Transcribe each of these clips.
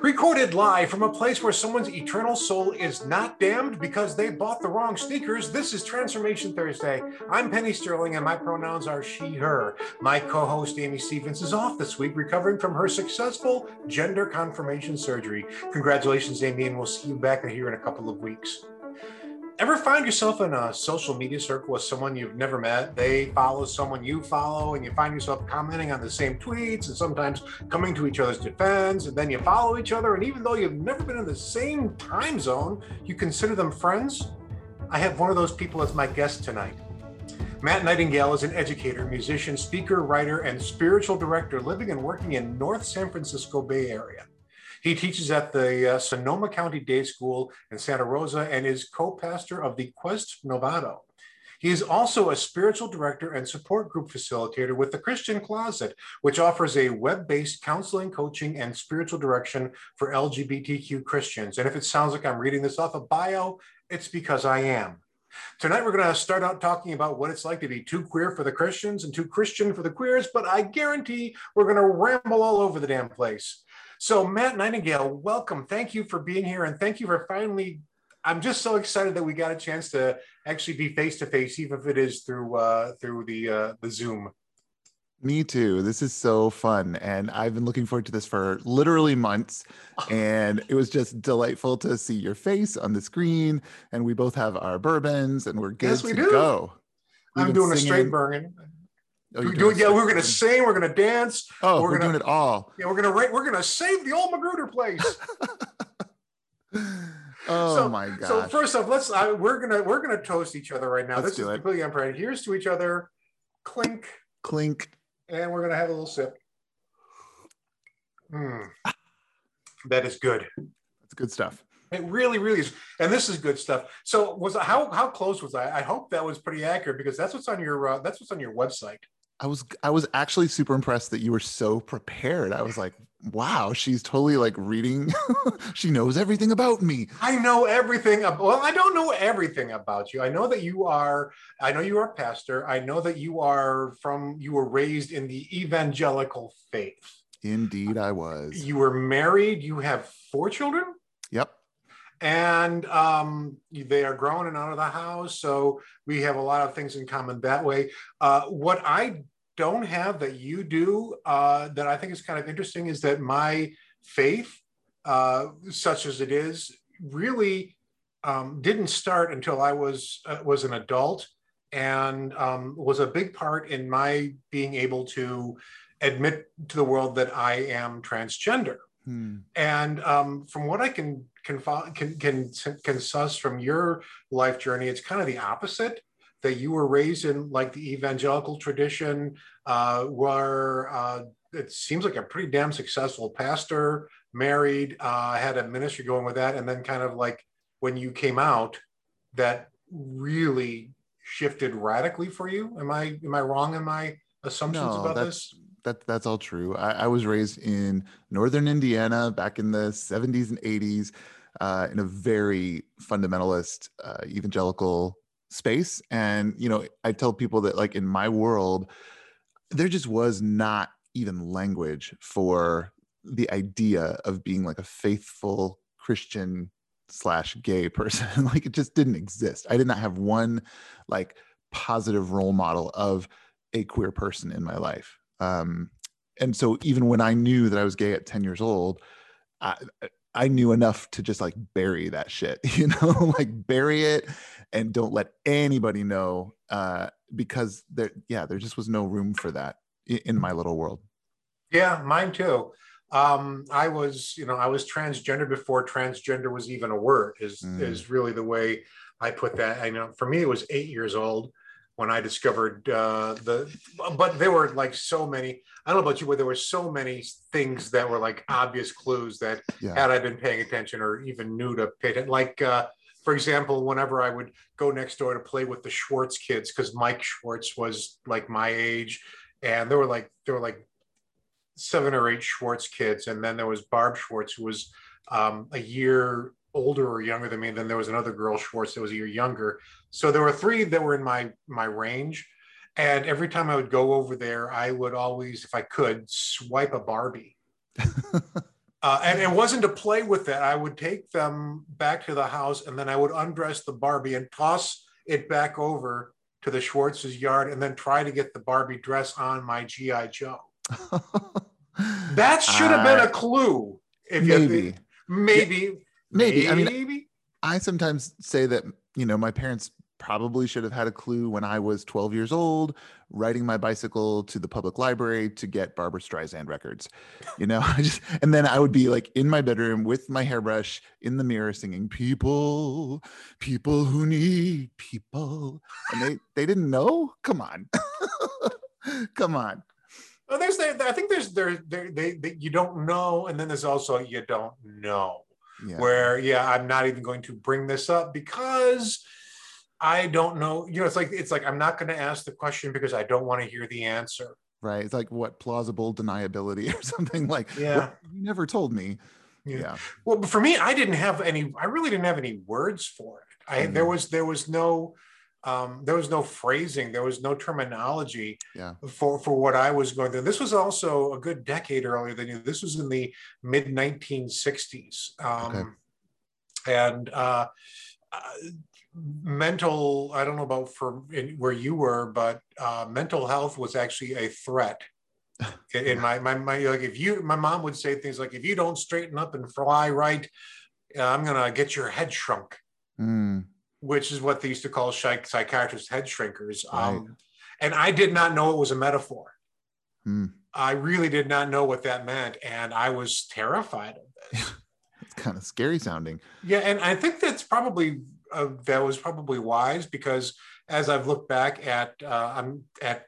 Recorded live from a place where someone's eternal soul is not damned because they bought the wrong sneakers, this is Transformation Thursday. I'm Penny Sterling and my pronouns are she, her. My co host Amy Stevens is off this week recovering from her successful gender confirmation surgery. Congratulations, Amy, and we'll see you back here in a couple of weeks. Ever find yourself in a social media circle with someone you've never met? They follow someone you follow, and you find yourself commenting on the same tweets and sometimes coming to each other's defense. And then you follow each other, and even though you've never been in the same time zone, you consider them friends? I have one of those people as my guest tonight. Matt Nightingale is an educator, musician, speaker, writer, and spiritual director living and working in North San Francisco Bay Area. He teaches at the uh, Sonoma County Day School in Santa Rosa and is co pastor of the Quest Novato. He is also a spiritual director and support group facilitator with the Christian Closet, which offers a web based counseling, coaching, and spiritual direction for LGBTQ Christians. And if it sounds like I'm reading this off a bio, it's because I am. Tonight, we're going to start out talking about what it's like to be too queer for the Christians and too Christian for the queers, but I guarantee we're going to ramble all over the damn place. So, Matt Nightingale, welcome. Thank you for being here, and thank you for finally. I'm just so excited that we got a chance to actually be face to face, even if it is through uh, through the uh, the Zoom. Me too. This is so fun. And I've been looking forward to this for literally months. And it was just delightful to see your face on the screen. And we both have our bourbons and we're good yes, we to do. go. We've I'm doing singing. a straight bourbon. Oh, we're doing, yeah, we're gonna sing, we're gonna dance. Oh, we're, we're gonna, doing it all. Yeah, we're gonna we're gonna save the old Magruder place. oh so, my god! So first off, let's uh, we're gonna we're gonna toast each other right now. Let's this is it. completely. Here's to each other. Clink, clink, and we're gonna have a little sip. Mm. That is good. That's good stuff. It really, really is, and this is good stuff. So, was how how close was I? I hope that was pretty accurate because that's what's on your uh, that's what's on your website. I was I was actually super impressed that you were so prepared. I was like, wow, she's totally like reading. she knows everything about me. I know everything. About, well, I don't know everything about you. I know that you are. I know you are a pastor. I know that you are from. You were raised in the evangelical faith. Indeed, I was. You were married. You have four children. Yep and um, they are growing and out of the house. So we have a lot of things in common that way. Uh, what I don't have that you do uh, that I think is kind of interesting is that my faith, uh, such as it is, really um, didn't start until I was uh, was an adult, and um, was a big part in my being able to admit to the world that I am transgender. Hmm. And um, from what I can can can can can suss from your life journey, it's kind of the opposite that you were raised in like the evangelical tradition, uh, where uh, it seems like a pretty damn successful pastor, married, uh, had a ministry going with that, and then kind of like when you came out, that really shifted radically for you. Am I am I wrong in my assumptions no, about this? That that's all true. I, I, was raised in northern Indiana back in the 70s and 80s, uh, in a very fundamentalist uh, evangelical space and you know i tell people that like in my world there just was not even language for the idea of being like a faithful christian slash gay person. Like it just didn't exist. I did not have one like positive role model of a queer person in my life. Um and so even when i knew that i was gay at 10 years old I, I knew enough to just like bury that shit, you know, like bury it and don't let anybody know uh, because there, yeah, there just was no room for that in my little world. Yeah, mine too. Um, I was, you know, I was transgender before transgender was even a word. Is mm. is really the way I put that. I know for me, it was eight years old when I discovered uh, the, but there were like so many. I don't know about you, but there were so many things that were like obvious clues that yeah. had I been paying attention or even knew to pay attention. Like, uh, for example, whenever I would go next door to play with the Schwartz kids, because Mike Schwartz was like my age, and there were like there were like seven or eight Schwartz kids, and then there was Barb Schwartz, who was um, a year older or younger than me. Then there was another girl Schwartz that was a year younger. So there were three that were in my my range, And every time I would go over there, I would always, if I could, swipe a Barbie. uh, and it wasn't to play with it. I would take them back to the house and then I would undress the Barbie and toss it back over to the Schwartz's yard and then try to get the Barbie dress on my G.I. Joe. that should have been a clue. If maybe. You, maybe. Maybe. I mean, I sometimes say that, you know, my parents probably should have had a clue when I was 12 years old, riding my bicycle to the public library to get Barbra Streisand records. You know, I just and then I would be like in my bedroom with my hairbrush in the mirror singing people, people who need people. And they they didn't know? Come on. Come on. Well, there's I think there's there, there they, they you don't know and then there's also you don't know. Yeah. Where yeah, I'm not even going to bring this up because I don't know. You know, it's like it's like I'm not going to ask the question because I don't want to hear the answer. Right. It's like what plausible deniability or something like. Yeah. Well, you never told me. Yeah. yeah. Well, for me, I didn't have any. I really didn't have any words for it. I mm. there was there was no um, there was no phrasing, there was no terminology yeah. for for what I was going through. This was also a good decade earlier than you. This was in the mid 1960s, um, okay. and uh, uh mental i don't know about for in, where you were but uh, mental health was actually a threat in my, my my like if you my mom would say things like if you don't straighten up and fly right uh, i'm gonna get your head shrunk mm. Which is what they used to call psych- psychiatrists head shrinkers right. um, and i did not know it was a metaphor mm. i really did not know what that meant and i was terrified of this it's kind of scary sounding yeah and i think that's probably uh, that was probably wise because as I've looked back at uh, I'm at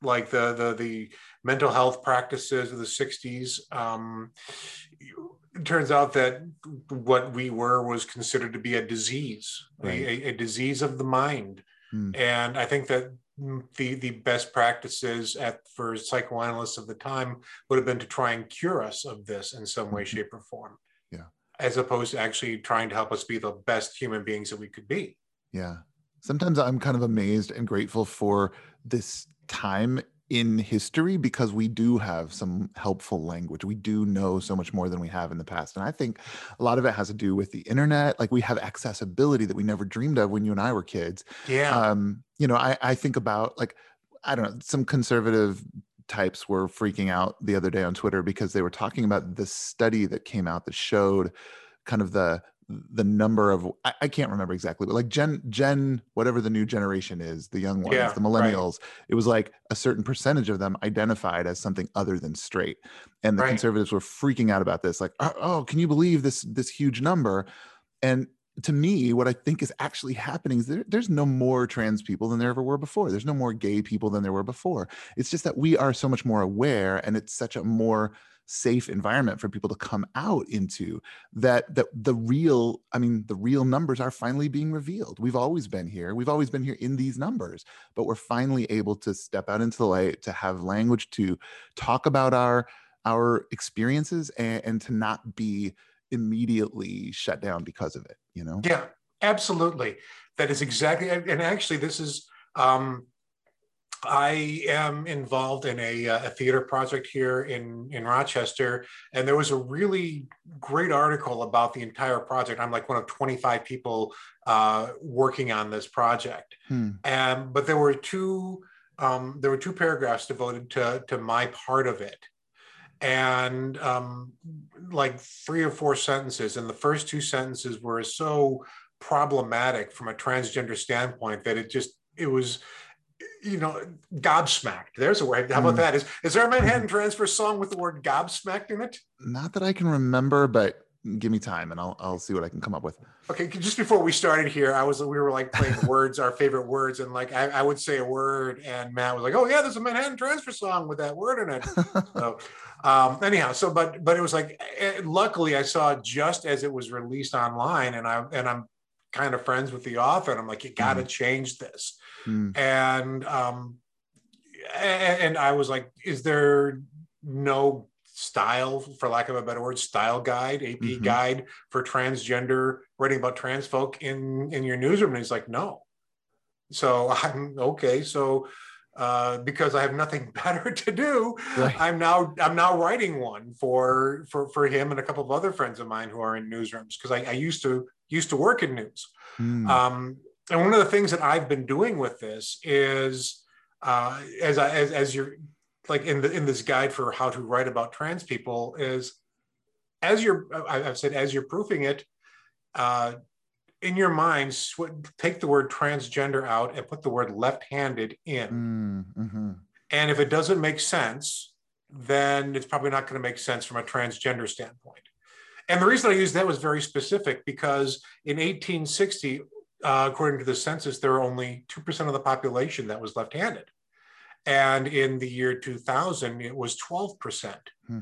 like the the the mental health practices of the 60s um, it turns out that what we were was considered to be a disease right. a, a, disease of the mind hmm. and i think that the the best practices at for psychoanalysts of the time would have been to try and cure us of this in some way mm-hmm. shape or form Yeah. as opposed to actually trying to help us be the best human beings that we could be. Yeah. Sometimes I'm kind of amazed and grateful for this time in history because we do have some helpful language. We do know so much more than we have in the past. And I think a lot of it has to do with the internet. Like we have accessibility that we never dreamed of when you and I were kids. Yeah. Um, you know, I, I think about like, I don't know, some conservative types were freaking out the other day on Twitter because they were talking about this study that came out that showed kind of the the number of I, I, can't remember exactly, but like Gen Gen whatever the new generation is, the young ones, yeah, the millennials, right. it was like a certain percentage of them identified as something other than straight, and the right. conservatives were freaking out about this, like, oh, oh, can you believe this this huge number? And to me, what I think is actually happening is there, there's no more trans people than there ever were before. There's no more gay people than there were before. It's just that we are so much more aware, and it's such a more safe environment for people to come out into that that the real i mean the real numbers are finally being revealed we've always been here we've always been here in these numbers but we're finally able to step out into the light to have language to talk about our our experiences and, and to not be immediately shut down because of it you know yeah absolutely that is exactly and actually this is um I am involved in a, uh, a, theater project here in, in Rochester, and there was a really great article about the entire project. I'm like one of 25 people uh, working on this project, hmm. and but there were two um, there were two paragraphs devoted to to my part of it, and um, like three or four sentences and the first two sentences were so problematic from a transgender standpoint that it just it was you know gobsmacked. There's a word how about mm. that? Is is there a manhattan transfer song with the word gobsmacked in it? Not that i can remember but give me time and I'll I'll see what I can come up with. Okay, just before we started here, I was we were like playing words, our favorite words, and like I, I, would say a word, and Matt was like, "Oh yeah, there's a Manhattan Transfer song with that word in it." so um, anyhow, so but but it was like, eh, luckily I saw it just as it was released online, and I and I'm kind of friends with the author, and I'm like, you got to mm. change this, mm. and um, and, and I was like, is there no style, for lack of a better word, style guide, AP mm-hmm. guide for transgender, writing about trans folk in in your newsroom? And he's like, no. So I'm okay. So uh, because I have nothing better to do, right. I'm now I'm now writing one for for for him and a couple of other friends of mine who are in newsrooms because I, I, used to used to work in news. Mm. Um, and one of the things that I've been doing with this is uh, as I as, as you're like in the in this guide for how to write about trans people is as you're I've said as you're proofing it, uh, in your mind, sw- take the word transgender out and put the word left-handed in. Mm, mm-hmm. And if it doesn't make sense, then it's probably not going to make sense from a transgender standpoint. And the reason I used that was very specific because in 1860, uh, according to the census, there were only 2% of the population that was left handed. And in the year 2000, it was 12%. Hmm.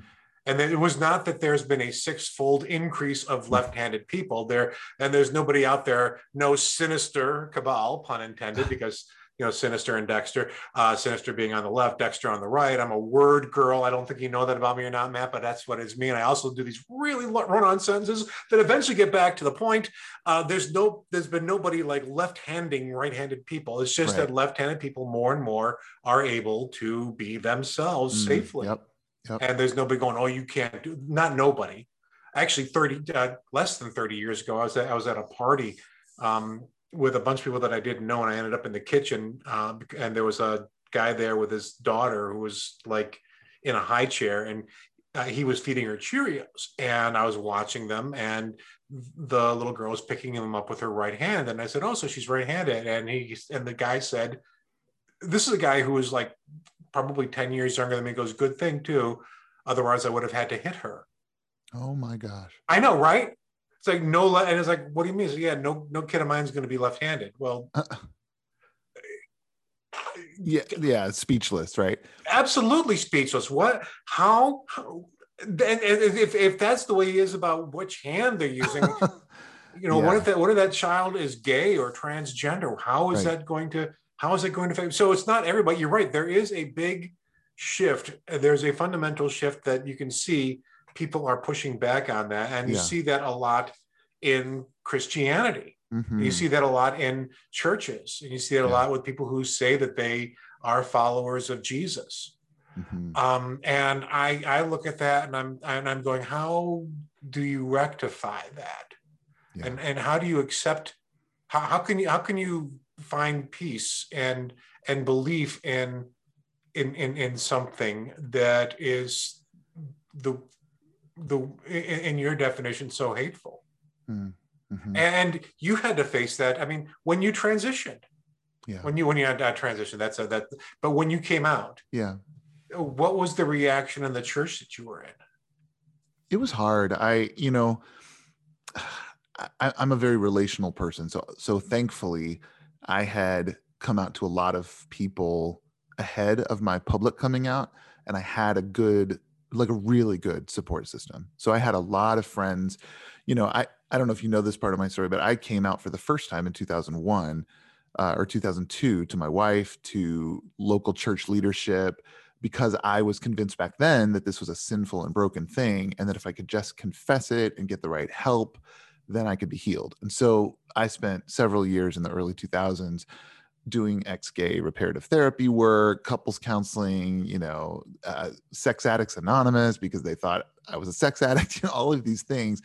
And it was not that there's been a six-fold increase of hmm. left-handed people there, and there's nobody out there, no sinister cabal, pun intended, because you know Sinister and Dexter, uh, Sinister being on the left, Dexter on the right. I'm a word girl. I don't think you know that about me or not, Matt, but that's what it's me. And I also do these really run-on sentences that eventually get back to the point. Uh, there's no, there's been nobody like left-handing right-handed people. It's just right. that left-handed people more and more are able to be themselves mm, safely. Yep. Yep. And there's nobody going, oh, you can't do. Not nobody. Actually, 30 uh, less than 30 years ago, I was at, I was at a party. Um, with a bunch of people that I didn't know, and I ended up in the kitchen, uh, and there was a guy there with his daughter who was like in a high chair, and uh, he was feeding her Cheerios, and I was watching them, and the little girl was picking them up with her right hand, and I said, "Oh, so she's right-handed," and he and the guy said, "This is a guy who was like probably ten years younger than me." He goes, "Good thing too, otherwise I would have had to hit her." Oh my gosh! I know, right? It's like no, and it's like, what do you mean? So, yeah, no, no kid of mine is going to be left-handed. Well, uh, yeah, yeah, speechless, right? Absolutely speechless. What? How? how and if if that's the way he is about which hand they're using, you know, yeah. what if that what if that child is gay or transgender? How is right. that going to? How is it going to affect? So it's not everybody. You're right. There is a big shift. There's a fundamental shift that you can see people are pushing back on that. And you see that a lot in Christianity. Mm-hmm. You see that a lot in churches. And you see that yeah. a lot with people who say that they are followers of Jesus. Mm-hmm. Um, and I, I look at that and I'm, and I'm going, how do you rectify that? Yeah. And, and how do you accept, how, how can you, how can you find peace and, and belief in, in, in, in something that is the the in your definition so hateful. Mm, mm-hmm. and you had to face that. I mean when you transitioned yeah. when you when you had that transition that's a that but when you came out yeah. what was the reaction in the church that you were in? It was hard. I you know I, i'm a very relational person. So so thankfully i had come out to a lot of people ahead of my public coming out and i had a good like a really good support system. So I had a lot of friends. You know, I I don't know if you know this part of my story, but I came out for the first time in 2001 uh, or 2002 to my wife, to local church leadership, because I was convinced back then that this was a sinful and broken thing, and that if I could just confess it and get the right help, then I could be healed. And so I spent several years in the early 2000s doing ex-gay reparative therapy work, couples counseling, you know, uh, sex addicts anonymous because they thought I was a sex addict, you know, all of these things.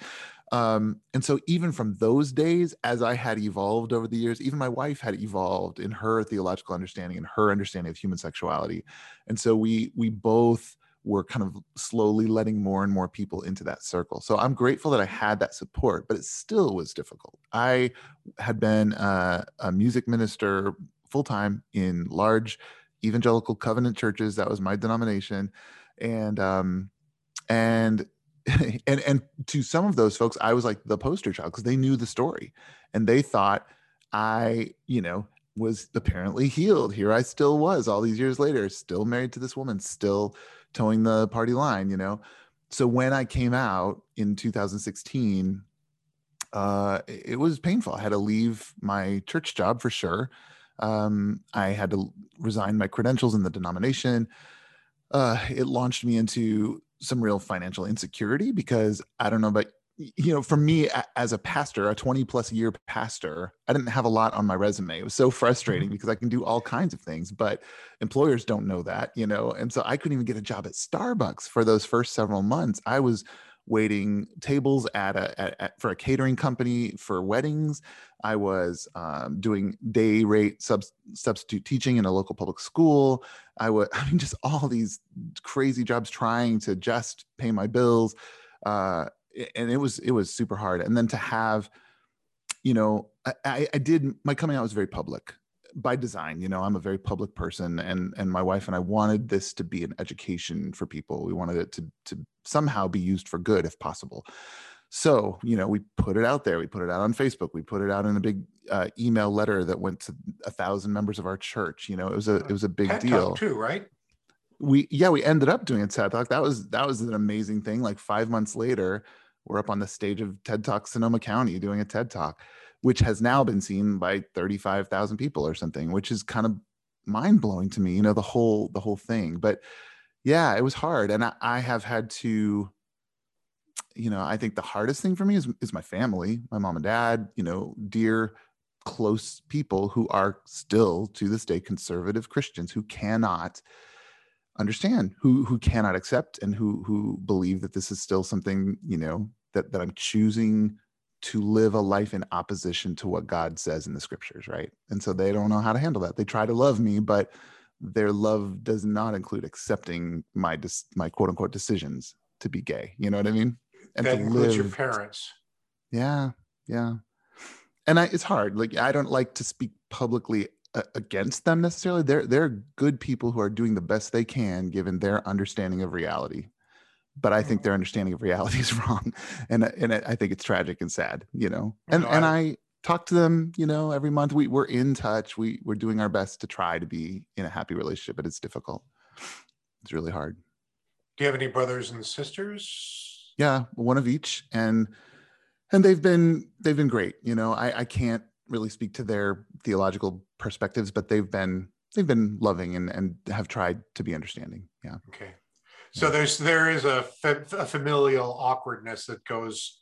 Um, and so even from those days, as I had evolved over the years, even my wife had evolved in her theological understanding and her understanding of human sexuality. And so we we both were kind of slowly letting more and more people into that circle. So I'm grateful that I had that support, but it still was difficult. I had been uh, a music minister full time in large evangelical covenant churches. That was my denomination, and um, and and and to some of those folks, I was like the poster child because they knew the story, and they thought I, you know, was apparently healed. Here I still was all these years later, still married to this woman, still toeing the party line, you know. So when I came out in 2016, uh, it was painful. I had to leave my church job for sure. Um, I had to resign my credentials in the denomination. Uh, it launched me into some real financial insecurity because I don't know but you know, for me as a pastor, a 20 plus year pastor, I didn't have a lot on my resume. It was so frustrating mm-hmm. because I can do all kinds of things, but employers don't know that, you know. And so I couldn't even get a job at Starbucks for those first several months. I was waiting tables at a at, at, for a catering company for weddings. I was um, doing day rate sub, substitute teaching in a local public school. I was, I mean, just all these crazy jobs trying to just pay my bills. Uh, and it was it was super hard and then to have you know I, I did my coming out was very public by design you know i'm a very public person and and my wife and i wanted this to be an education for people we wanted it to to somehow be used for good if possible so you know we put it out there we put it out on facebook we put it out in a big uh, email letter that went to a thousand members of our church you know it was a it was a big TED deal Talk too right we yeah we ended up doing a TED talk that was that was an amazing thing like five months later we're up on the stage of TED Talk Sonoma County doing a TED Talk, which has now been seen by 35,000 people or something, which is kind of mind blowing to me, you know, the whole, the whole thing. But yeah, it was hard. And I, I have had to, you know, I think the hardest thing for me is, is my family, my mom and dad, you know, dear, close people who are still to this day conservative Christians who cannot understand who who cannot accept and who who believe that this is still something you know that that i'm choosing to live a life in opposition to what god says in the scriptures right? And so they don't know how to handle that. They try to love me but their love does not include accepting my my quote unquote decisions to be gay. You know what i mean and that includes live, your parents yeah yeah and I, it's hard like i don't like to speak publicly against them necessarily. They're they're good people who are doing the best they can given their understanding of reality. But I think their mm-hmm. understanding of reality is wrong, and and I think it's tragic and sad. You know, and no, and I, I talk to them. You know, every month we we're in touch. We we're doing our best to try to be in a happy relationship, but it's difficult. It's really hard. Do you have any brothers and sisters? Yeah, one of each, and and they've been they've been great. You know, I I can't really speak to their theological perspectives, but they've been they've been loving and and have tried to be understanding. Yeah. Okay. So yeah. there's there is a, a familial awkwardness that goes,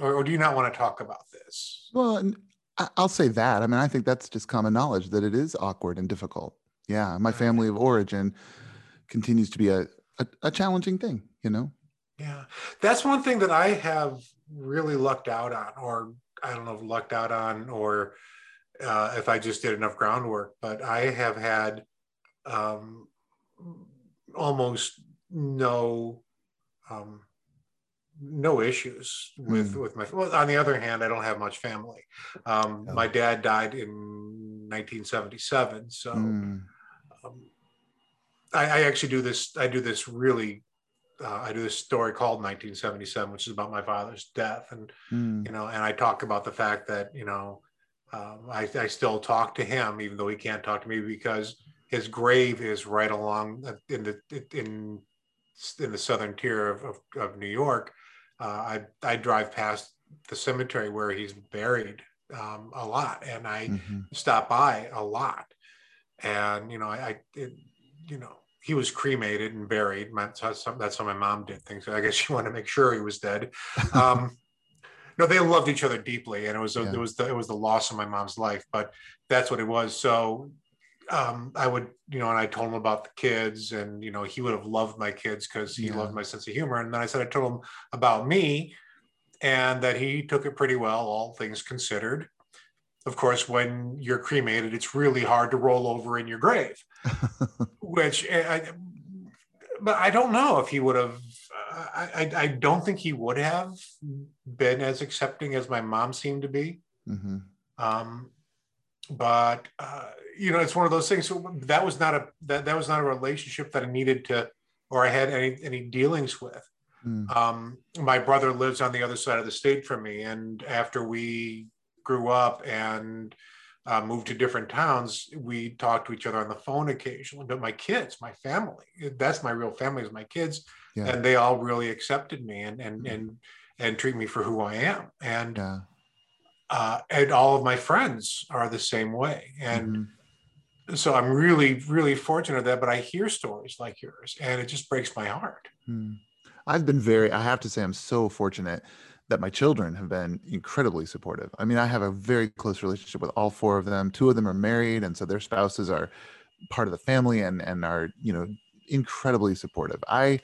or, or, do you not want to talk about this? Well, I'll say that. I mean, I think that's just common knowledge that it is awkward and difficult. Yeah, my family of origin continues to be a, a, a challenging thing. You know. Yeah, that's one thing that I have really lucked out on, or I don't know if lucked out on or uh, if I just did enough groundwork, but I have had um, almost no um, no issues with mm. with my. Well, on the other hand, I don't have much family. Um, oh. My dad died in 1977, so. Mm. I, I actually do this. I do this really uh, I do this story called 1977, which is about my father's death, and mm. you know, and I talk about the fact that you know, um, I, I, still talk to him even though he can't talk to me because his grave is right along in the in in the southern tier of, of, of New York. Uh, I I drive past the cemetery where he's buried um, a lot, and I mm-hmm. stop by a lot, and you know, I, I it, you know he was cremated and buried. My, that's, how, that's how my mom did things. I guess she wanted to make sure he was dead. Um, no, they loved each other deeply, and it was yeah. it was the, it was the loss of my mom's life. But that's what it was. So um, I would, you know, and I told him about the kids, and you know, he would have loved my kids because he yeah. loved my sense of humor. And then I said I told him about me, and that he took it pretty well, all things considered. Of course, when you're cremated, it's really hard to roll over in your grave. which eh, I, but I don't know if he would have. I, I don't think he would have been as accepting as my mom seemed to be. Mm-hmm. Um, but uh, you know, it's one of those things. So that was not a that, that was not a relationship that I needed to, or I had any any dealings with. Mm. Um, my brother lives on the other side of the state from me, and after we grew up and uh, moved to different towns, we talk to each other on the phone occasionally. But my kids, my family, that's my real family is my kids, yeah. and they all really accepted me and and mm-hmm. and and treat me for who I am. And yeah. uh, and all of my friends are the same way. And mm-hmm. so I'm really really fortunate that. But I hear stories like yours, and it just breaks my heart. Mm. I've been very. I have to say, I'm so fortunate that my children have been incredibly supportive. I mean, I have a very close relationship with all four of them. Two of them are married, and so their spouses are part of the family and and are you know incredibly supportive. I,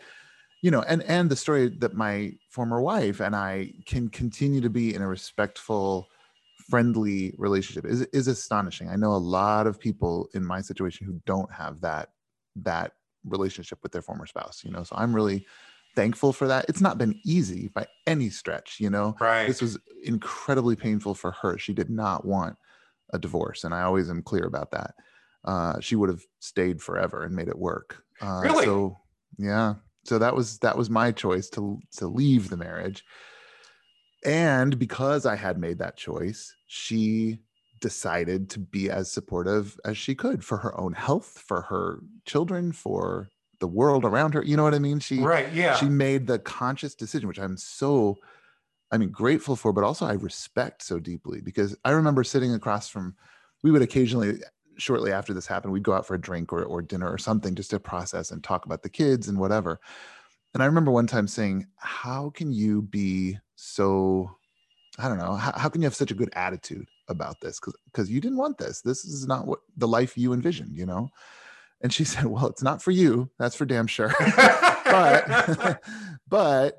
you know, and and the story that my former wife and I can continue to be in a respectful, friendly relationship is is astonishing. I know a lot of people in my situation who don't have that that relationship with their former spouse. You know, so I'm really thankful for that. It's not been easy by any stretch, you know. Right. This was incredibly painful for her. She did not want a divorce, and I always am clear about that. Uh, she would have stayed forever and made it work. Uh, Really? So yeah. So that was that was my choice to to leave the marriage. And because I had made that choice, she decided to be as supportive as she could for her own health, for her children, for the world around her. You know what I mean? She Right. Yeah. she made the conscious decision, which I'm so I mean grateful for, but also I respect so deeply because I remember sitting across from we would occasionally shortly after this happened, we'd go out for a drink or, or dinner or something just to process and talk about the kids and whatever. And I remember one time saying, How can you be so, I don't know, how, how can you have such a good attitude about this? Because because you didn't want this. This is not what the life you envisioned, you know? And she said, Well, it's not for you. That's for damn sure. but but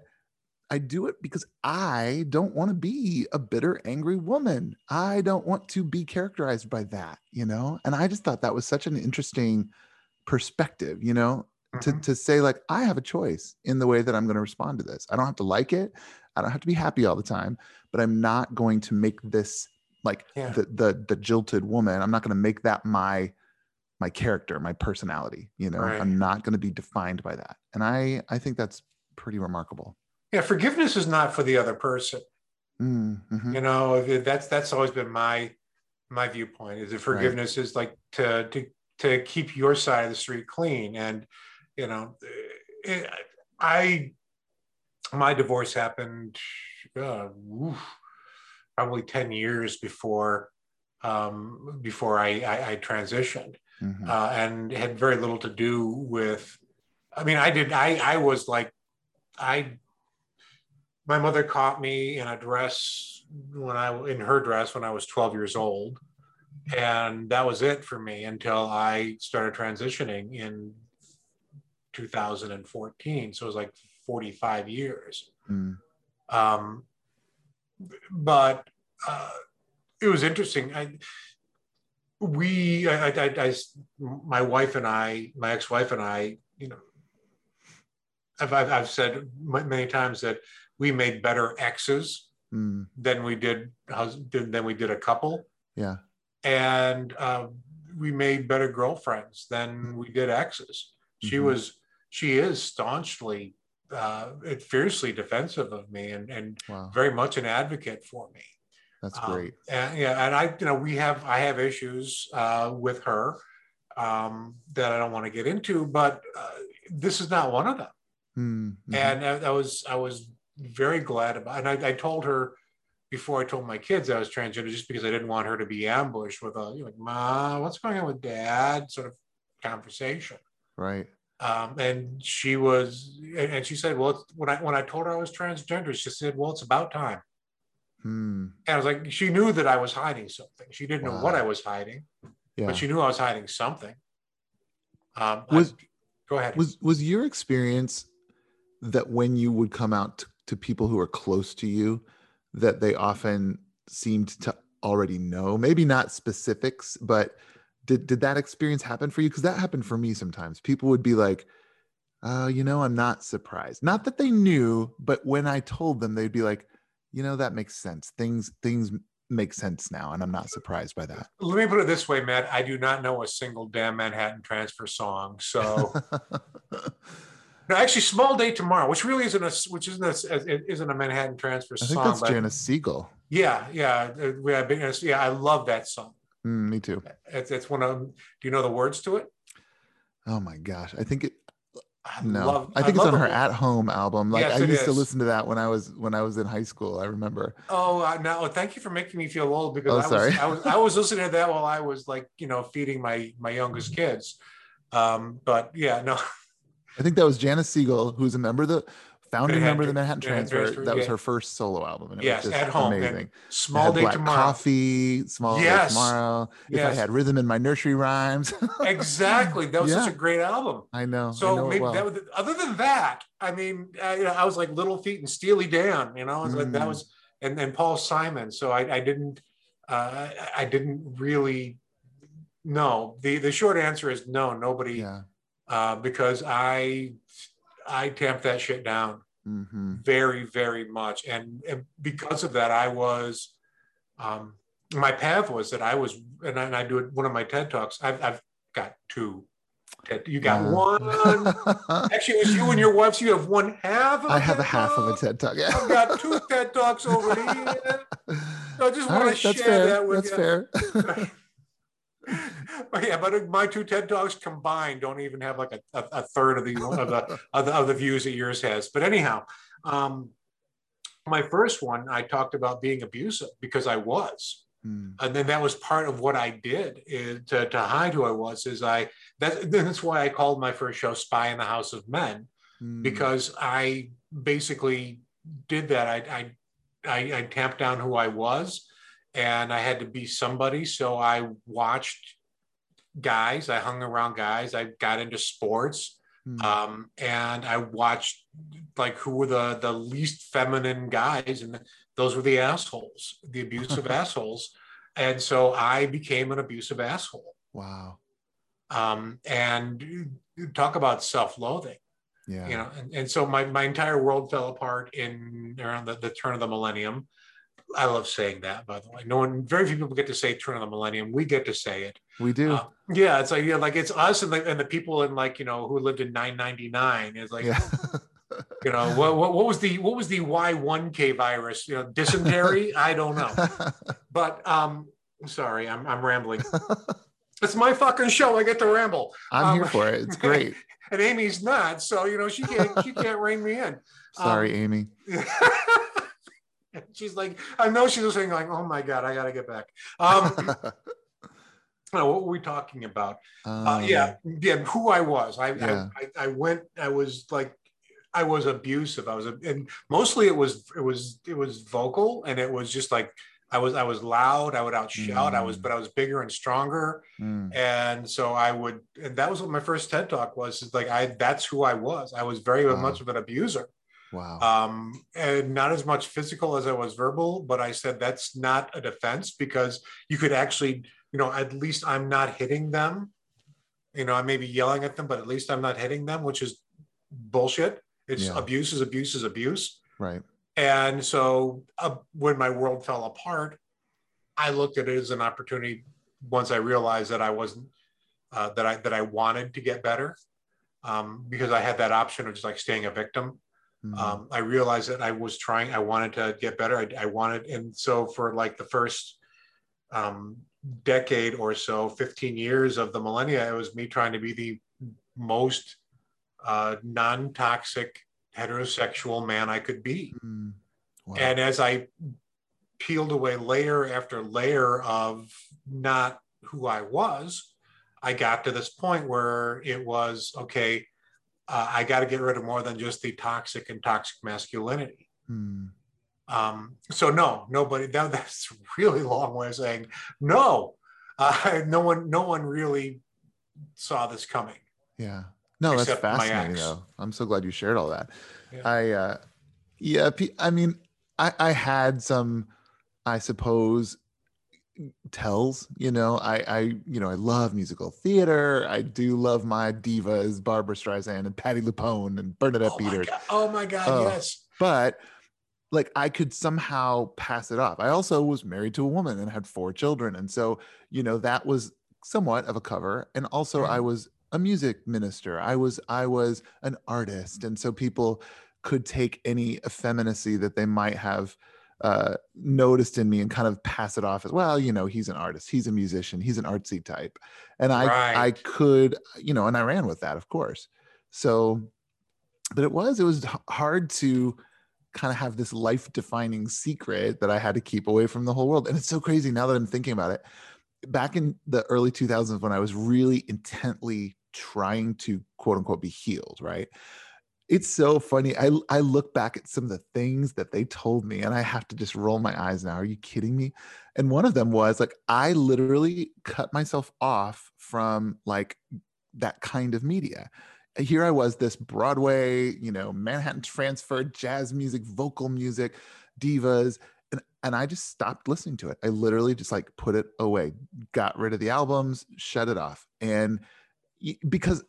I do it because I don't want to be a bitter, angry woman. I don't want to be characterized by that, you know? And I just thought that was such an interesting perspective, you know, to, Mhm. to say, like, I have a choice in the way that I'm going to respond to this. I don't have to like it. I don't have to be happy all the time, but I'm not going to make this like Yeah. the, the the jilted woman. I'm not going to make that my my character, my personality, you know. Right. I'm not going to be defined by that. And I I think that's pretty remarkable. yeah. Forgiveness is not for the other person. Mm, mhm. You know, that's that's always been my my viewpoint. Is that forgiveness is like to to to keep your side of the street clean. And you know, it, I my divorce happened uh, oof, probably ten years before um, before I, I, I transitioned. Mhm. uh, and had very little to do with. I mean, I did. I I was like, I. My mother caught me in a dress when I in her dress when I was 12 years old, and that was it for me until I started transitioning in 2014. So it was like 45 years. Mm. Um, but uh, it was interesting. I, we, I, I, I, my wife and I, my ex-wife and I, you know, I've, I've, I've said many times that we made better exes Mm. than we did than we did a couple, Yeah. and uh, we made better girlfriends than we did exes. She Mhm. was, she is staunchly, uh, fiercely defensive of me, and and Wow. very much an advocate for me. That's Um, great. and yeah, and I, you know, we have I have issues uh, with her um, that I don't want to get into, but uh, this is not one of them. Mm, mhm. And I, I was I was very glad about, and I, I told her before I told my kids I was transgender, just because I didn't want her to be ambushed with a you know, like, "Ma, what's going on with Dad?" sort of conversation. right. Um, and she was, and and she said, "Well, it's, when I when I told her I was transgender, she said, well, it's about time." Mm. And I was like, she knew that I was hiding something. She didn't know what I was hiding, Yeah. but she knew I was hiding something. Um, Was- I- go ahead. was was your experience that when you would come out to, to people who are close to you that they often seemed to already know maybe not specifics but did did that experience happen for you because that happened for me sometimes people would be like uh you know i'm not surprised not that they knew but when i told them they'd be like you know that makes sense things things make sense now and i'm not surprised by that Let me put it this way, Matt. I do not know a single damn Manhattan Transfer song. So, no, actually, "Small Day Tomorrow," which really isn't a which isn't a isn't a Manhattan Transfer i think song. that's janis siegel yeah, yeah, we have been, yeah. I love that song. Mm, me too It's, it's one of. Do you know the words to it? Oh my gosh. I think it I no. love- I think it's on her at home album. Like Yes, I used to listen to that when I was when I was in high school. I remember. Oh uh, no! Thank you for making me feel old because Oh, I was. I was I was listening to that while I was like you know feeding my my youngest kids. Um, but yeah, no, I think that was Janis Siegel, who's a member of the founding member of the Manhattan- Transfer. Transfer, That was yeah. her first solo album, and it Yes, was just at home. amazing. It Small day Black tomorrow. Coffee, Small Yes. Day Tomorrow. If I had rhythm in my nursery rhymes, Exactly. That was such a great album. I know. I So know maybe well. that was, other than that, I mean, I, you know, I was like Little Feat and Steely Dan, you know, I was like that Mm. was, and and Paul Simon. So I, I didn't, uh, I I didn't really. know. the the short answer is no. Nobody, yeah. uh, because I, I tamped that shit down hmm very very much, and, and because of that, I was, um, my path was that I was, and I, and I do it one of my TED talks. I've I've got two. TED, you got one. Actually, it was you and your wife. So You have one half. Of I have a TED half of a TED talk. Yeah. I've got two TED talks over here. I just All want right, to that's share fair. that with That's you. fair. But yeah, but my two TED talks combined don't even have like a, a, a third of the of the, of the of the views that yours has. But anyhow, um, my first one I talked about being abusive because I was Mm, and then that was part of what I did is to, to hide who I was. Is I that that's why I called my first show "Spy in the House of Men" mm, because I basically did that. I I I, I tamped down who I was, and I had to be somebody. So I watched guys. I hung around guys. I got into sports, mm. um, and I watched like who were the the least feminine guys, and those were the assholes, the abusive assholes. And so I became an abusive asshole. wow. Um, and talk about self-loathing, Yeah. you know. And, and so my my entire world fell apart in around the, the turn of the millennium. I love saying that, by the way. No one, very few people get to say turn of the millennium. We get to say it. we do. Uh, yeah, it's like yeah, like it's us and the, and the people in like you know who lived in 999 is like yeah. you know what, what what was the what was the Y1K virus? You know, dysentery. I don't know, but um, sorry, I'm I'm rambling. It's my fucking show. I get to ramble, I'm Um, here for it. It's great. and Amy's not, so you know she can't she can't rein me in. Sorry, Amy. she's like, I know she's listening, like, oh my god, I gotta get back. Um, no, what were we talking about? Uh, Um, yeah, yeah, who I was. I, Yeah. I, I, went. I was like, I was abusive. I was, and mostly it was, it was, it was vocal, and it was just like I was, I was loud. I would outshout. I was, Mm. but I was bigger and stronger, mm, and so I would, and that was what my first TED talk was. Is like I, that's who I was. I was very Wow. much of an abuser wow. um, and not as much physical as I was verbal. But I said that's not a defense because you could actually, you know, at least I'm not hitting them. You know, I may be yelling at them, but at least I'm not hitting them, which is bullshit. It's Yeah. abuse is abuse is abuse. right. And so uh, when my world fell apart, I looked at it as an opportunity. Once I realized that I wasn't uh, that I that I wanted to get better, um, because I had that option of just like staying a victim Mm, um, I realized that I was trying, I wanted to get better. I, I wanted, and so for like the first um, decade or so, 15 years of the millennia, it was me trying to be the most uh, non toxic heterosexual man I could be. mm, wow. And as I peeled away layer after layer of not who I was, I got to this point where it was okay, uh, I got to get rid of more than just the toxic and toxic masculinity. Mm, Um, so no, nobody. That, that's really long way of saying no. Uh, no one, no one really saw this coming. yeah. No, that's fascinating though. I'm so glad you shared all that. Yeah. I uh yeah, I mean, I I had some I suppose tells, you know, I I you know, I love musical theater. I do love my divas, Barbra Streisand and Patti LuPone and Bernadette Oh my Peters. god! Oh my god! Oh. yes. but like I could somehow pass it off. I also was married to a woman and had four children. And so, you know, that was somewhat of a cover. And also I Mhm. was a music minister. I was I was an artist. And so people could take any effeminacy that they might have uh, noticed in me and kind of pass it off as well. You know, he's an artist, he's a musician, he's an artsy type, and I I could you know, and I ran with that, of course. So, but it was it was hard to kind of have this life defining secret that I had to keep away from the whole world. And it's so crazy now that I'm thinking about it. Back in the early 2000s, when I was really intently trying to quote unquote be healed, right? It's so funny. I I look back at some of the things that they told me, and I have to just roll my eyes now. Are you kidding me? And one of them was like, I literally cut myself off from like that kind of media. Here I was, this Broadway, you know, Manhattan Transfer, jazz music, vocal music, divas, and and I just stopped listening to it. I literally just like put it away, got rid of the albums, shut it off, and because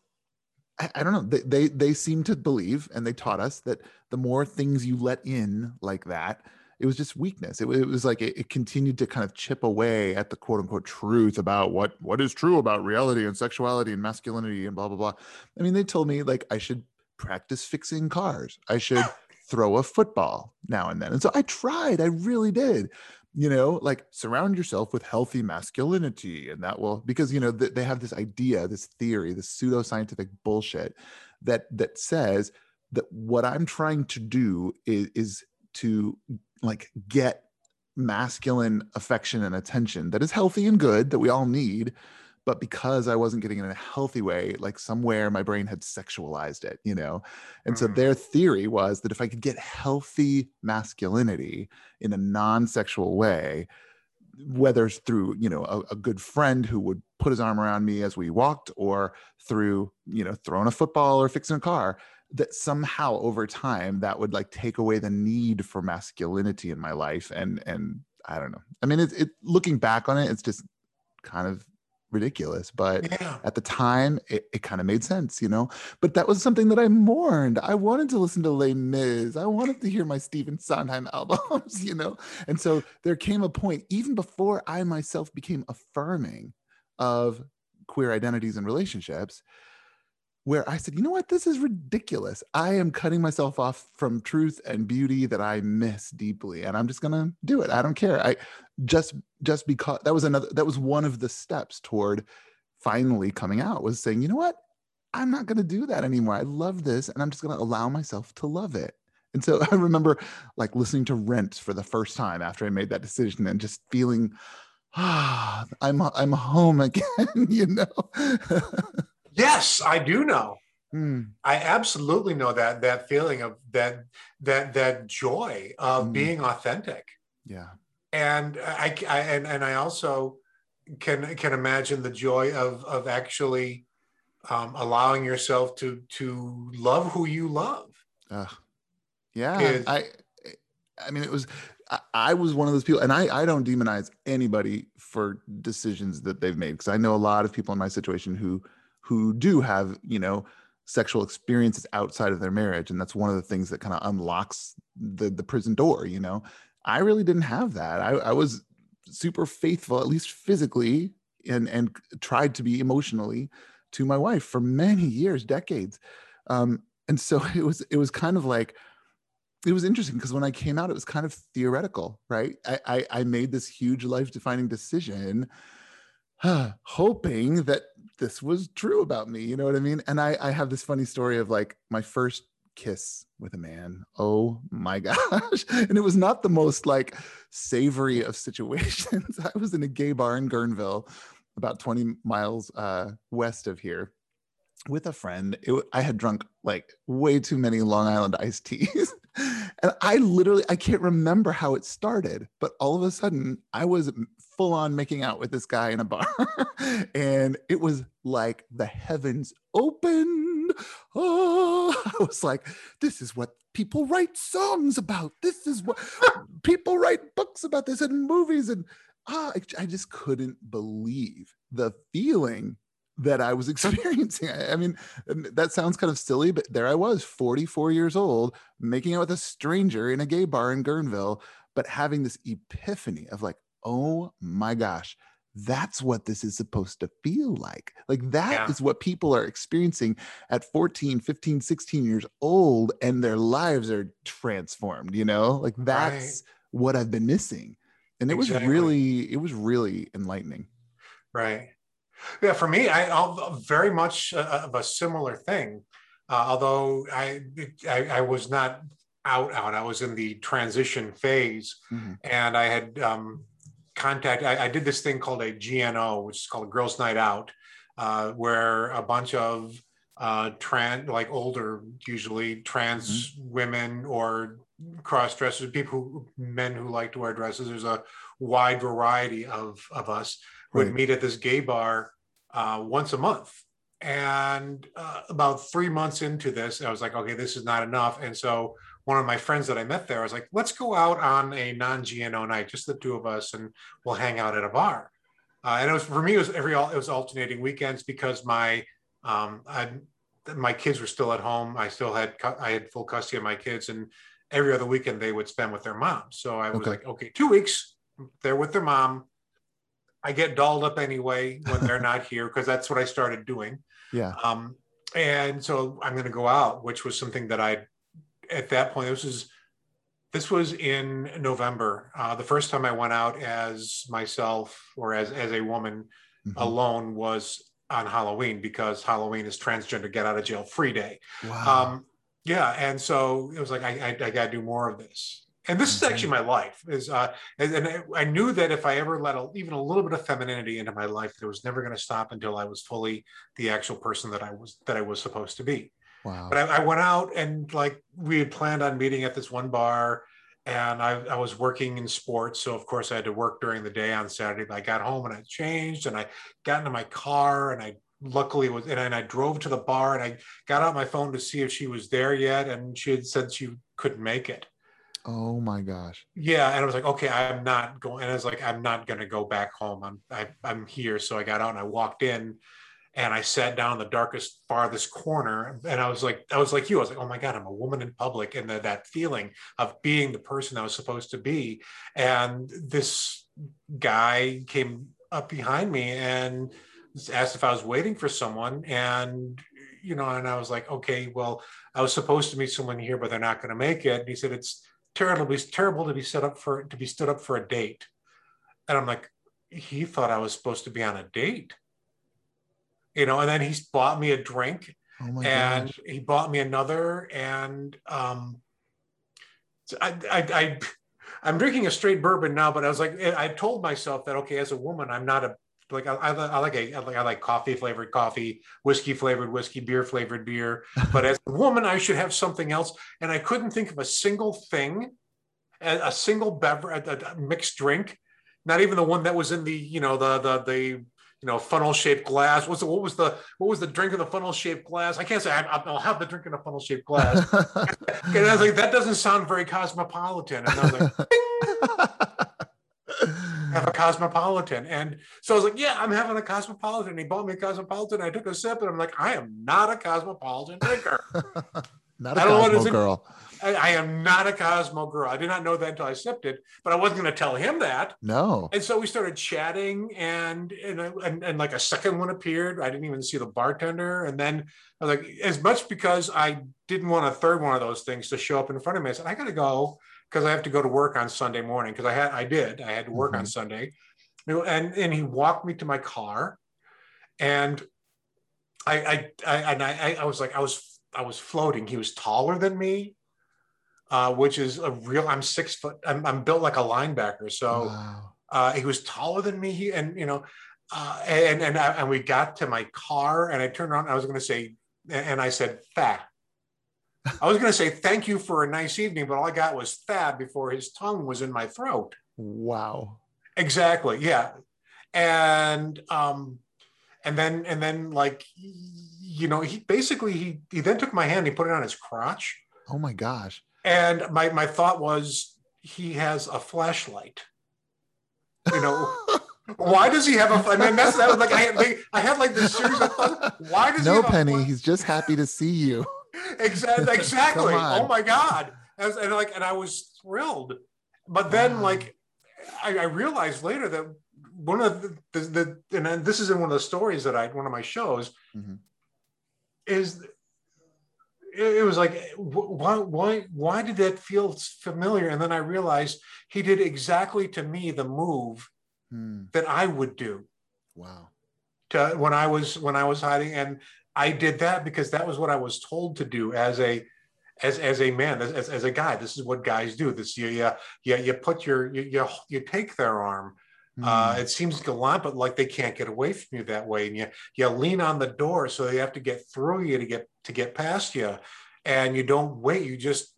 I, I don't know. They, they they seem to believe, and they taught us that the more things you let in like that, it was just weakness. It, it was like it, it, continued to kind of chip away at the quote unquote truth about what what is true about reality and sexuality and masculinity and blah blah blah. I mean, they told me like I should practice fixing cars. I should throw a football now and then. And so I tried. I really did you know like surround yourself with healthy masculinity and that will because you know th- they have this idea this theory this pseudoscientific bullshit that that says that what i'm trying to do is is to like get masculine affection and attention that is healthy and good that we all need but because I wasn't getting it in a healthy way, like somewhere my brain had sexualized it, you know? And mm. so their theory was that if I could get healthy masculinity in a non sexual way, whether through, you know, a, a, good friend who would put his arm around me as we walked or through, you know, throwing a football or fixing a car, that somehow over time that would like take away the need for masculinity in my life. And, and, I don't know. I mean, it, it looking back on it, it's just kind of ridiculous but yeah. at the time it, it kind of made sense you know? But that was something that i mourned. I wanted to listen to Les Mis. I wanted to hear my stephen sondheim albums you know? And so there came a point even before i myself became affirming of queer identities and relationships where I said, you know what, this is ridiculous. I am cutting myself off from truth and beauty that I miss deeply, and I'm just gonna do it. I don't care. I just just because that was another that was one of the steps toward finally coming out was saying, you know what, I'm not gonna do that anymore. I love this, and I'm just gonna allow myself to love it. And so I remember like listening to Rent for the first time after I made that decision and just feeling, ah, I'm I'm home again, you know. Yes, I do know. Mm. I absolutely know that that feeling of that that that joy of mm. being authentic. Yeah. And I, I and and I also can can imagine the joy of of actually um, allowing yourself to to love who you love. Uh, yeah, I I mean it was I, I was one of those people, and I I don't demonize anybody for decisions that they've made because I know a lot of people in my situation who who do have you know sexual experiences outside of their marriage and that's one of the things that kind of unlocks the the prison door you know? I really didn't have that. I, I was super faithful at least physically and and tried to be emotionally to my wife for many years decades. Um, and so it was it was kind of like it was interesting because when i came out it was kind of theoretical right? I i, I made this huge life defining decision hoping that this was true about me. You know what I mean? And I, I have this funny story of like my first kiss with a man. Oh my gosh. And it was not the most like savory of situations. I was in a gay bar in Guerneville, about 20 miles uh, west of here with a friend. It, I had drunk like way too many Long Island iced teas. and I literally, I can't remember how it started, but all of a sudden I was full on making out with this guy in a bar. and it was like the heavens opened. Oh, I was like, this is what people write songs about. This is what people write books about this and movies. And ah, I, I just couldn't believe the feeling that I was experiencing. I, I mean, that sounds kind of silly, but there I was, 44 years old, making out with a stranger in a gay bar in Guerneville, but having this epiphany of like, oh my gosh, that's what this is supposed to feel like. Like that yeah. is what people are experiencing at 14, 15, 16 years old, and their lives are transformed, you know? Like that's right. what I've been missing. And it exactly. was really, it was really enlightening. Right. Yeah, for me, I I'll, very much of a similar thing. Uh, although I, I, I was not out out, I was in the transition phase, mm-hmm. and I had um, contact. I, I, did this thing called a GNO, which is called a Girls' Night Out, uh, where a bunch of uh, trans, like older, usually trans mm-hmm. women or cross dressers, people who, men who like to wear dresses. There's a wide variety of, of us right. would meet at this gay bar uh, once a month. And uh, about three months into this, I was like, okay, this is not enough. And so one of my friends that I met there, I was like, let's go out on a non-GNO night, just the two of us, and we'll hang out at a bar. Uh, and it was for me, it was every it was alternating weekends because my um, I, my kids were still at home. I still had I had full custody of my kids, and every other weekend they would spend with their mom. So I was okay. like, okay, two weeks they're with their mom. I get dolled up anyway when they're not here because that's what I started doing. Yeah. Um, and so I'm going to go out, which was something that I, at that point, this was, this was in November. Uh, the first time I went out as myself or as as a woman mm-hmm. alone was on Halloween because Halloween is transgender get out of jail free day. Wow. Um, yeah, and so it was like I, I, I got to do more of this and this is actually my life is uh, and, and, i knew that if i ever let a, even a little bit of femininity into my life it was never going to stop until i was fully the actual person that i was that i was supposed to be wow but I, I went out and like we had planned on meeting at this one bar and I, I, was working in sports so of course i had to work during the day on saturday but i got home and i changed and i got into my car and i luckily was and i drove to the bar and i got out my phone to see if she was there yet and she had said she couldn't make it Oh my gosh. Yeah, and I was like, okay, I'm not going. And I was like, I'm not going to go back home. I'm I, am i am here. So I got out and I walked in, and I sat down in the darkest, farthest corner. And I was like, I was like you. I was like, oh my god, I'm a woman in public, and the, that feeling of being the person I was supposed to be. And this guy came up behind me and asked if I was waiting for someone, and you know, and I was like, okay, well, I was supposed to meet someone here, but they're not going to make it. And he said, it's terrible, it's terrible to be set up for to be stood up for a date. And I'm like, he thought I was supposed to be on a date. You know, and then he bought me a drink oh and gosh. he bought me another. And um I, I, I I'm drinking a straight bourbon now, but I was like, I told myself that okay, as a woman, I'm not a like I, I, I, like a I like I like coffee flavored coffee, whiskey flavored whiskey, beer flavored beer. But as a woman, I should have something else, and I couldn't think of a single thing, a, a single beverage, a, a, mixed drink, not even the one that was in the you know the the the you know funnel shaped glass. What's the, what was the what was the drink in the funnel shaped glass? I can't say I, will have the drink in a funnel shaped glass. and I was like, that doesn't sound very cosmopolitan. And I was like have a cosmopolitan. And so I was like, yeah, I'm having a cosmopolitan. He bought me a cosmopolitan. I took a sip and I'm like, I am not a cosmopolitan drinker. not a cosmo girl. I, I, am not a Cosmo girl. I did not know that until I sipped it, but I wasn't going to tell him that. No. And so we started chatting, and and, and and like a second one appeared. I didn't even see the bartender, and then I was like, as much because I didn't want a third one of those things to show up in front of me. I said, I got to go because I have to go to work on Sunday morning because I had I did I had to work mm-hmm. on Sunday, and and he walked me to my car, and I I, I and I I was like I was I was floating. He was taller than me, uh, which is a real. I'm six foot. I'm, I'm built like a linebacker, so wow. uh, he was taller than me. He, and you know, uh, and and and we got to my car, and I turned around. I was going to say, and I said, "Fat." I was going to say thank you for a nice evening, but all I got was "fat" before his tongue was in my throat. Wow. Exactly. Yeah. And um, and then and then like you know he basically he he then took my hand he put it on his crotch. Oh my gosh. And my my thought was he has a flashlight. You know. Why does he have a? I mean, that's that was like I had, I had like this series of thoughts. Why does he? no Penny? He's just happy to see you exactly. Exactly. oh my god. And, and, like, and I was thrilled, but then wow. like, I, I, realized later that one of the, the, the and this is in one of the stories that I one of my shows mm-hmm. is it, was like why why why did that feel familiar and then i realized he did exactly to me the move hmm. that i would do wow to when i was when i was hiding and I did that because that was what I was told to do as a as as a man, as, as a guy. This is what guys do. This you you you, you put your you, you, you take their arm Uh, Hmm. it seems gallant, but like they can't get away from you that way, and you you lean on the door, so they have to get through you to get to get past you, and you don't wait. You just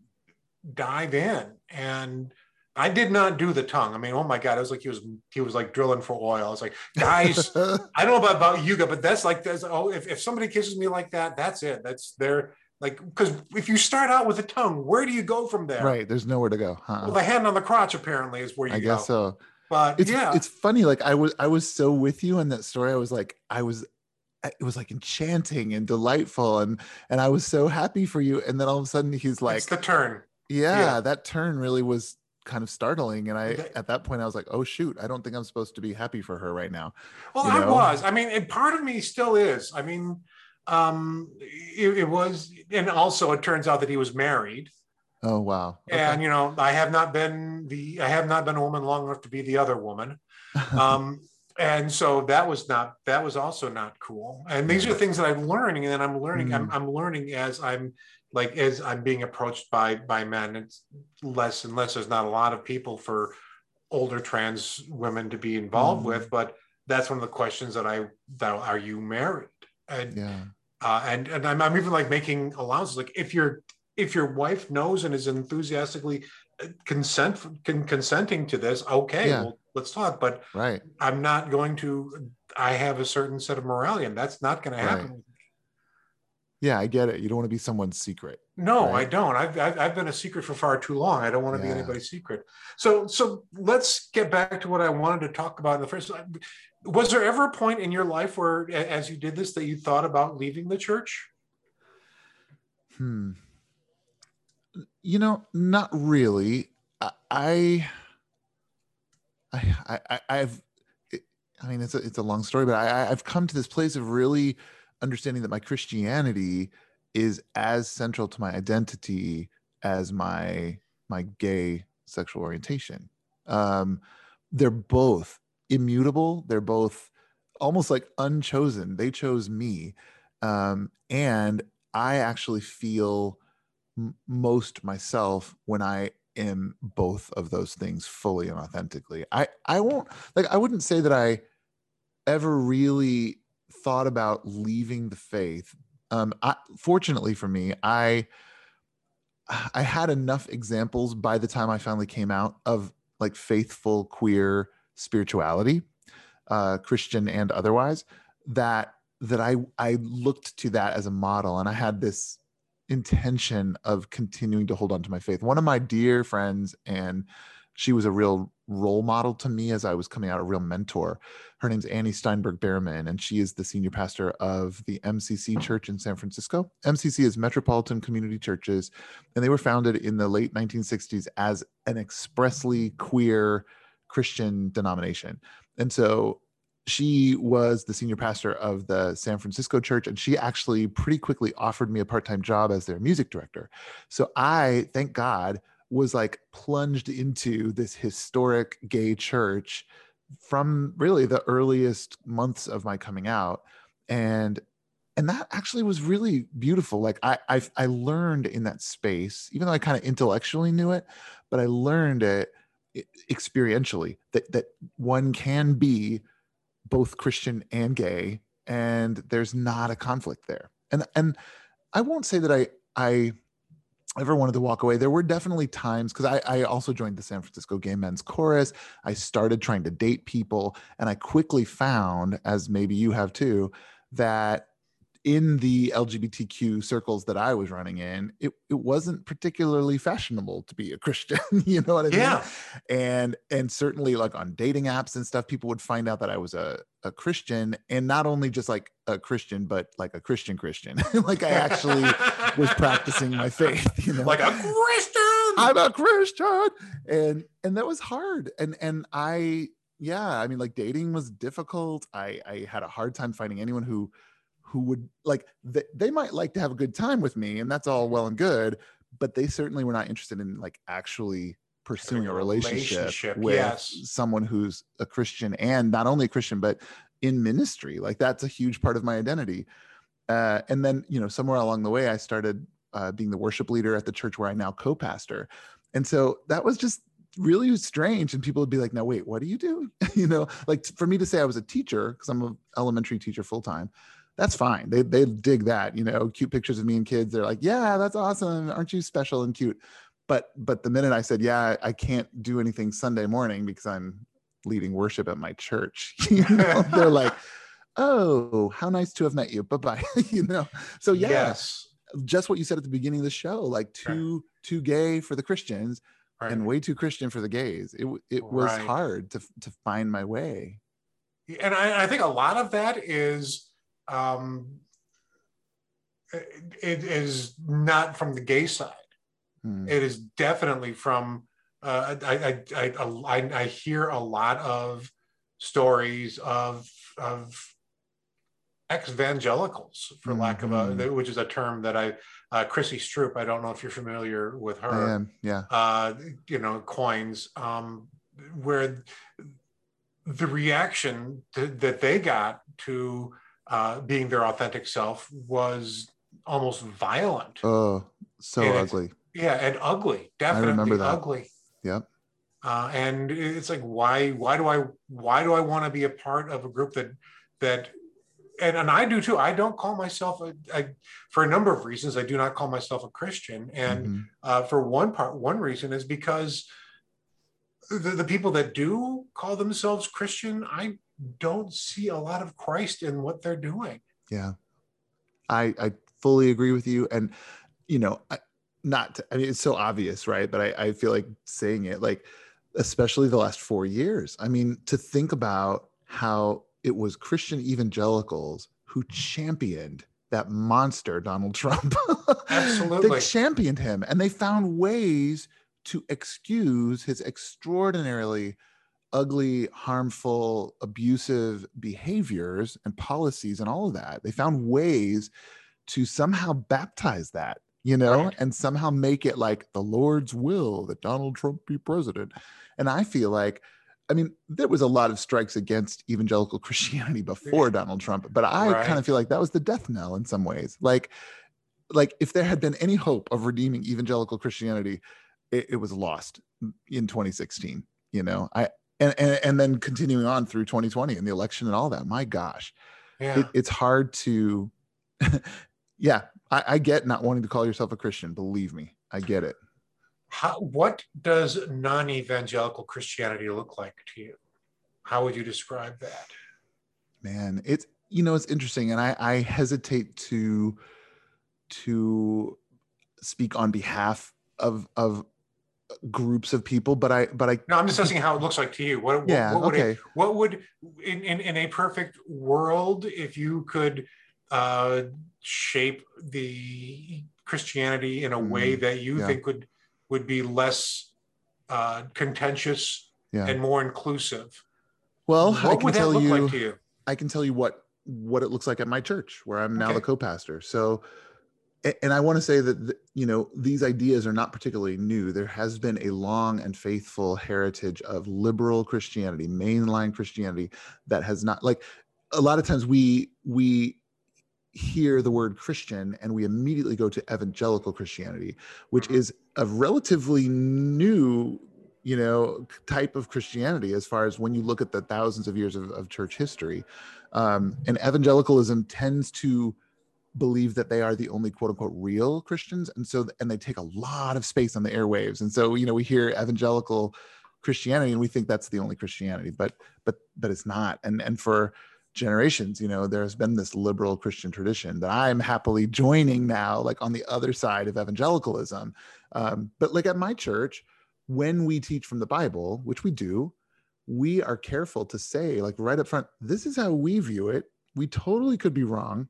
dive in, and I did not do the tongue. I mean, oh my god, it was like he was he was like drilling for oil. I was like, guys, I don't know about, about you, but that's like that's oh, if, if somebody kisses me like that, that's it. That's their like because if you start out with a tongue, where do you go from there? right. There's nowhere to go. Huh? Well, the hand on the crotch apparently is where you go. I go. guess so. But It's yeah, it's funny. Like I was I was so with you in that story. I was like I was it was like enchanting and delightful and and I was so happy for you. And then all of a sudden he's like, it's the turn. yeah, yeah. that turn really was kind of startling. And I at that point I was like, oh shoot, I don't think I'm supposed to be happy for her right now. Well, you I was. I mean, and part of me still is. I mean, um, it, it was, and also it turns out that he was married, Oh wow. and you know, I have not been the, I have not been a woman long enough to be the other woman. Um, and so that was not, that was also not cool. And these are things that I'm learning, and then I'm learning, I'm, Mm. I'm learning as I'm like as I'm being approached by by men. It's less and less. There's not a lot of people for older trans women to be involved Mm. with, but that's one of the questions that I that are you married? And yeah. uh, and and I'm, I'm even like making allowances. Like if your if your wife knows and is enthusiastically uh, consent con, consenting to this, okay, Yeah. well let's talk. But Right. I'm not going to. I have a certain set of morality, and that's not going to Right. happen. Yeah, I get it. You don't want to be someone's secret. No, Right. I don't. I've, I've I've been a secret for far too long. I don't want to be anybody's secret. So so let's get back to what I wanted to talk about in the first. Was there ever a point in your life where, as you did this, that you thought about leaving the church? Hmm. You know, not really. I, I, I, I've, I mean, it's a, it's a long story, but I- I've come to this place of really understanding that my Christianity is as central to my identity as my my gay sexual orientation. Um, they're both immutable. They're both almost like unchosen. They chose me, um, and I actually feel most myself when I am both of those things fully and authentically. I I won't like I wouldn't say that I ever really thought about leaving the faith. Um, I, fortunately for me, I I had enough examples by the time I finally came out of like faithful queer spirituality, uh, Christian and otherwise, that that I I looked to that as a model, and I had this intention of continuing to hold on to my faith. One of my dear friends, and she was a real role model to me as I was coming out, a real mentor. Her name's Annie Steinberg Behrman, and she is the senior pastor of the MCC Church in San Francisco. MCC is Metropolitan Community Churches, and they were founded in the late 1960s as an expressly queer Christian denomination. And so she was the senior pastor of the San Francisco church, and she actually pretty quickly offered me a part time job as their music director. So I, thank God, was like plunged into this historic gay church from really the earliest months of my coming out. And and that actually was really beautiful. Like I I, I learned in that space, even though I kind of intellectually knew it, but I learned it experientially that that one can be both Christian and gay, and there's not a conflict there. And and I won't say that I I ever wanted to walk away. There were definitely times because I, I also joined the San Francisco Gay Men's Chorus. I started trying to date people, and I quickly found, as maybe you have too, that in the LGBTQ circles that I was running in, it, it wasn't particularly fashionable to be a Christian. you know what I mean? Yeah. and and certainly like on dating apps and stuff people would find out that i was a, a christian and not only just like a christian but like a christian christian like i actually was practicing my faith you know like a Christian. i'm a christian and and that was hard and and i yeah i mean like dating was difficult i i had a hard time finding anyone who who would like they, they might like to have a good time with me and that's all well and good but they certainly were not interested in like actually pursuing a relationship, relationship, with yes. someone who's a christian and not only a christian but in ministry. Like that's a huge part of my identity. Uh, and then you know somewhere along the way i started uh, being the worship leader at the church where i now co-pastor. And so that was just really strange and people would be like now wait what do you do? You know like for me to say i was a teacher because i'm an elementary teacher full time that's fine they, they dig that you know cute pictures of me and kids they're like yeah that's awesome aren't you special and cute but but the minute i said yeah i can't do anything sunday morning because i'm leading worship at my church you know they're like oh how nice to have met you bye-bye you know so yeah, yes just what you said at the beginning of the show like too right. too gay for the christians right. and way too Christian for the gays. It it was right. hard to to find my way. And I, I think a lot of that is um, it is not from the gay side. Hmm. It is definitely from uh, I, I, I, I, I hear a lot of stories of of ex-evangelicals, for mm-hmm. lack of a, mm-hmm. which is a term that I, uh, Chrissy Stroop, I don't know if you're familiar with her. Yeah. Uh, you know, coins, um, where the reaction to, that they got to uh, being their authentic self was almost violent. Oh, so and ugly. Yeah, and ugly. Definitely I remember that. ugly. Yep. Uh, and it's like, why? Why do I? Why do I want to be a part of a group that that and, and I do too. I don't call myself a, I, for a number of reasons. I do not call myself a Christian, and mm-hmm. uh, for one part, one reason is because the, the people that do call themselves Christian, I don't see a lot of Christ in what they're doing. Yeah, I I fully agree with you, and you know, I, not to, I mean it's so obvious, right? But I I feel like saying it like, especially the last four years. I mean, to think about how it was Christian evangelicals who championed that monster Donald Trump. Absolutely. they championed him and they found ways to excuse his extraordinarily ugly, harmful, abusive behaviors and policies and all of that. They found ways to somehow baptize that, you know, right. and somehow make it like the Lord's will that Donald Trump be president. And I feel like I mean, there was a lot of strikes against evangelical Christianity before Donald Trump, but I right. kind of feel like that was the death knell in some ways. Like, like if there had been any hope of redeeming evangelical Christianity, it, it was lost in 2016. You know, I and, and and then continuing on through 2020 and the election and all that. My gosh, yeah. it, it's hard to. yeah, I, I get not wanting to call yourself a Christian. Believe me, I get it how, what does non-evangelical Christianity look like to you? How would you describe that? Man, it's you know it's interesting, and I, I hesitate to to speak on behalf of of groups of people, but I but I no, I'm just asking how it looks like to you. What, yeah, what, what would okay. what would in, in in a perfect world if you could uh, shape the Christianity in a way mm, that you yeah. think would would be less uh, contentious yeah. and more inclusive. Well, what I can tell you, like you, I can tell you what what it looks like at my church where I'm now okay. the co-pastor. So and I want to say that you know these ideas are not particularly new. There has been a long and faithful heritage of liberal Christianity, mainline Christianity that has not like a lot of times we we hear the word Christian and we immediately go to evangelical Christianity, which mm-hmm. is a relatively new, you know, type of Christianity as far as when you look at the thousands of years of, of church history. Um, and evangelicalism tends to believe that they are the only quote unquote real Christians. And so, and they take a lot of space on the airwaves. And so, you know, we hear evangelical Christianity and we think that's the only Christianity, but, but, but it's not. And, and for, generations you know there's been this liberal christian tradition that i'm happily joining now like on the other side of evangelicalism um, but like at my church when we teach from the bible which we do we are careful to say like right up front this is how we view it we totally could be wrong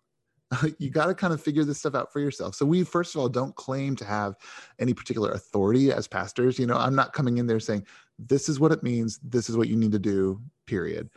you got to kind of figure this stuff out for yourself. So we first of all don't claim to have any particular authority as pastors you know? I'm not coming in there saying this is what it means this is what you need to do period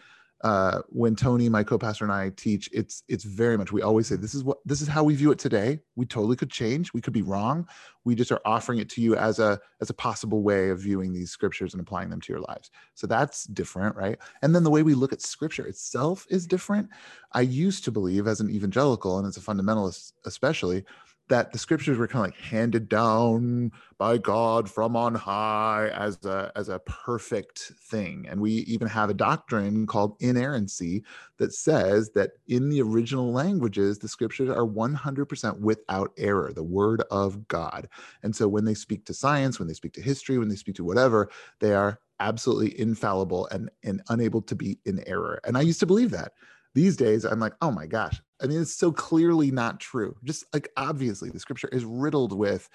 uh, when Tony, my co-pastor, and I teach, it's it's very much we always say this is what this is how we view it today. We totally could change. We could be wrong. We just are offering it to you as a as a possible way of viewing these scriptures and applying them to your lives. So that's different, right? And then the way we look at scripture itself is different. I used to believe as an evangelical and as a fundamentalist especially that the scriptures were kind of like handed down by God from on high as a as a perfect thing. And we even have a doctrine called inerrancy that says that in the original languages, the scriptures are 100% without error, the word of God. And so when they speak to science, when they speak to history, when they speak to whatever, they are absolutely infallible and, and unable to be in error. And I used to believe that. These days, I'm like, oh my gosh, I mean, it's so clearly not true. Just like obviously, the scripture is riddled with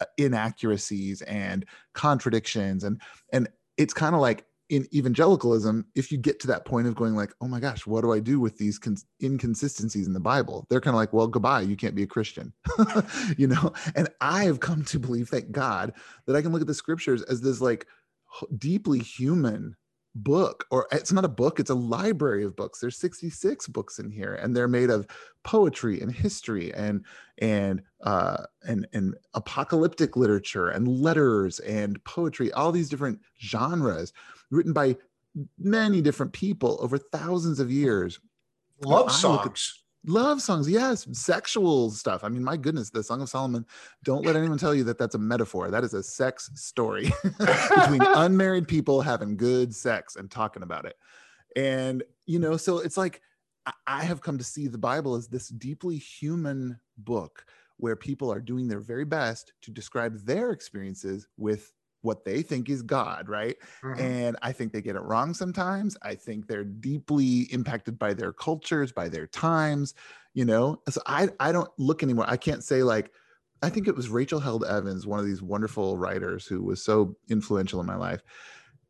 uh, inaccuracies and contradictions, and and it's kind of like in evangelicalism, if you get to that point of going like, oh my gosh, what do I do with these cons- inconsistencies in the Bible? They're kind of like, well, goodbye, you can't be a Christian, you know. And I have come to believe, thank God, that I can look at the scriptures as this like deeply human book or it's not a book it's a library of books. There's 66 books in here and they're made of poetry and history and and uh and and apocalyptic literature and letters and poetry all these different genres written by many different people over thousands of years. Love songs love songs yes sexual stuff. I mean my goodness the song of solomon don't let anyone tell you that that's a metaphor. That is a sex story between unmarried people having good sex and talking about it. And you know so it's like i have come to see the bible as this deeply human book where people are doing their very best to describe their experiences with what they think is God, right? Mm-hmm. And I think they get it wrong sometimes. I think they're deeply impacted by their cultures, by their times, you know. So I I don't look anymore. I can't say like I think it was Rachel Held Evans, one of these wonderful writers who was so influential in my life.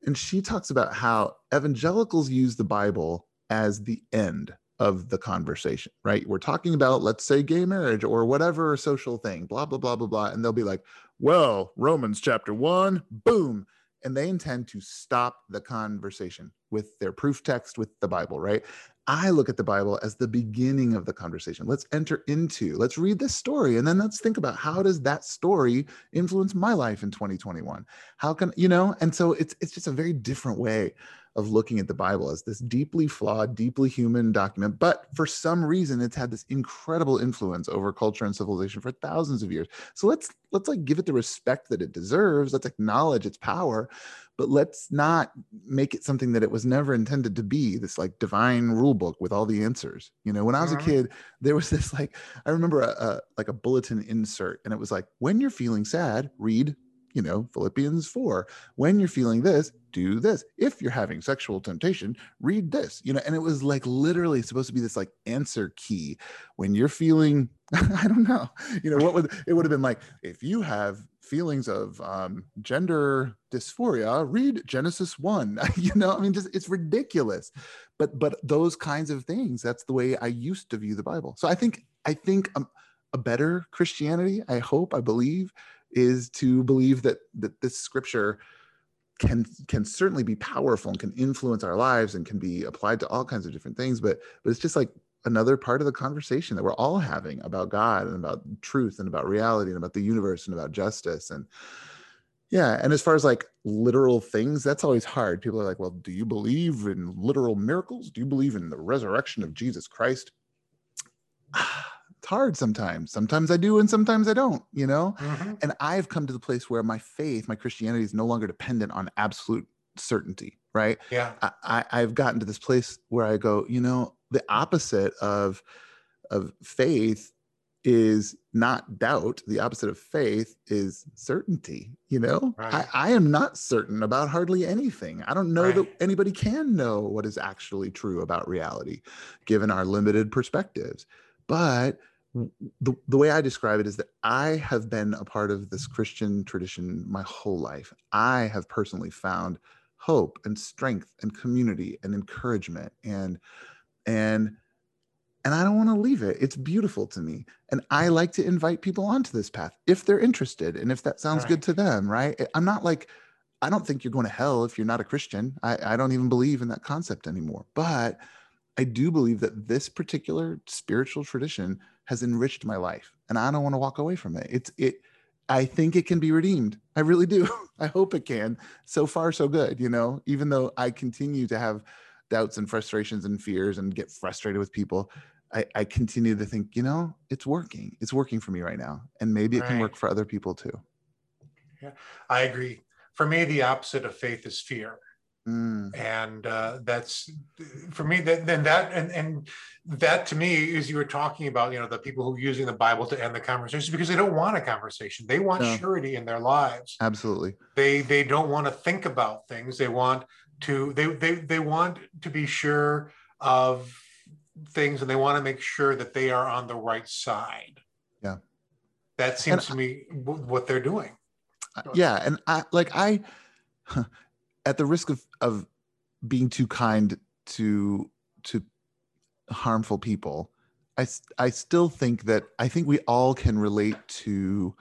And she talks about how evangelicals use the Bible as the end of the conversation, right? We're talking about, let's say, gay marriage or whatever social thing, blah, blah, blah, blah, blah. And they'll be like, well, Romans chapter one, boom. And they intend to stop the conversation with their proof text with the Bible, right? I look at the Bible as the beginning of the conversation. Let's enter into, let's read this story, and then let's think about how does that story influence my life in 2021? How can, you know, and so it's it's just a very different way of looking at the Bible as this deeply flawed, deeply human document. But for some reason, it's had this incredible influence over culture and civilization for thousands of years. So let's let's like give it the respect that it deserves. Let's acknowledge its power, but let's not make it something that it was never intended to be. This like divine rule book with all the answers. You know, when I was a mm-hmm. kid, there was this like I remember a, a like a bulletin insert, and it was like, when you're feeling sad, read you know, Philippians 4. When you're feeling this, do this. If you're having sexual temptation, read this. You know, and it was like literally supposed to be this like answer key. When you're feeling, I don't know, you know, what would it would have been like if you have feelings of um, gender dysphoria, read Genesis 1. you know, I mean, just it's ridiculous. But but those kinds of things, that's the way I used to view the Bible. So I think I think um, a better Christianity, I hope, I believe, is to believe that that this scripture can can certainly be powerful and can influence our lives and can be applied to all kinds of different things but but it's just like another part of the conversation that we're all having about god and about truth and about reality and about the universe and about justice. And yeah and as far as like literal things that's always hard. People are like well do you believe in literal miracles? Do you believe in the resurrection of jesus christ it's hard sometimes. Sometimes I do, and sometimes I don't, you know? Mm-hmm. And I've come to the place where my faith, my Christianity is no longer dependent on absolute certainty, right? Yeah. I, I've gotten to this place where I go, you know, the opposite of of faith is not doubt. The opposite of faith is certainty. You know, right. I, I, am not certain about hardly anything. I don't know right. that anybody can know what is actually true about reality, given our limited perspectives. But the, the way I describe it is that I have been a part of this Christian tradition my whole life. I have personally found hope and strength and community and encouragement and and and I don't want to leave it. It's beautiful to me. And I like to invite people onto this path if they're interested and if that sounds right. good to them, right? I'm not like, I don't think you're going to hell if you're not a Christian. I, I don't even believe in that concept anymore. But I do believe that this particular spiritual tradition has enriched my life and I don't want to walk away from it. It's it I think it can be redeemed. I really do. I hope it can. So far so good, you know, even though I continue to have doubts and frustrations and fears and get frustrated with people, I, I continue to think, you know, it's working. It's working for me right now. And maybe it can work for other people too. Yeah, I agree. For me, the opposite of faith is fear. Mm, and uh, that's for me that then that and and that to me is you were talking about you know the people who are using the bible to end the conversation because they don't want a conversation they want No. surety in their lives absolutely. they they don't want to think about things they want to they they, they want to be sure of things and they want to make sure that they are on the right side Yeah. that seems to me what they're doing yeah and i like i at the risk of of being too kind to to harmful people I I still think that i think we all can relate to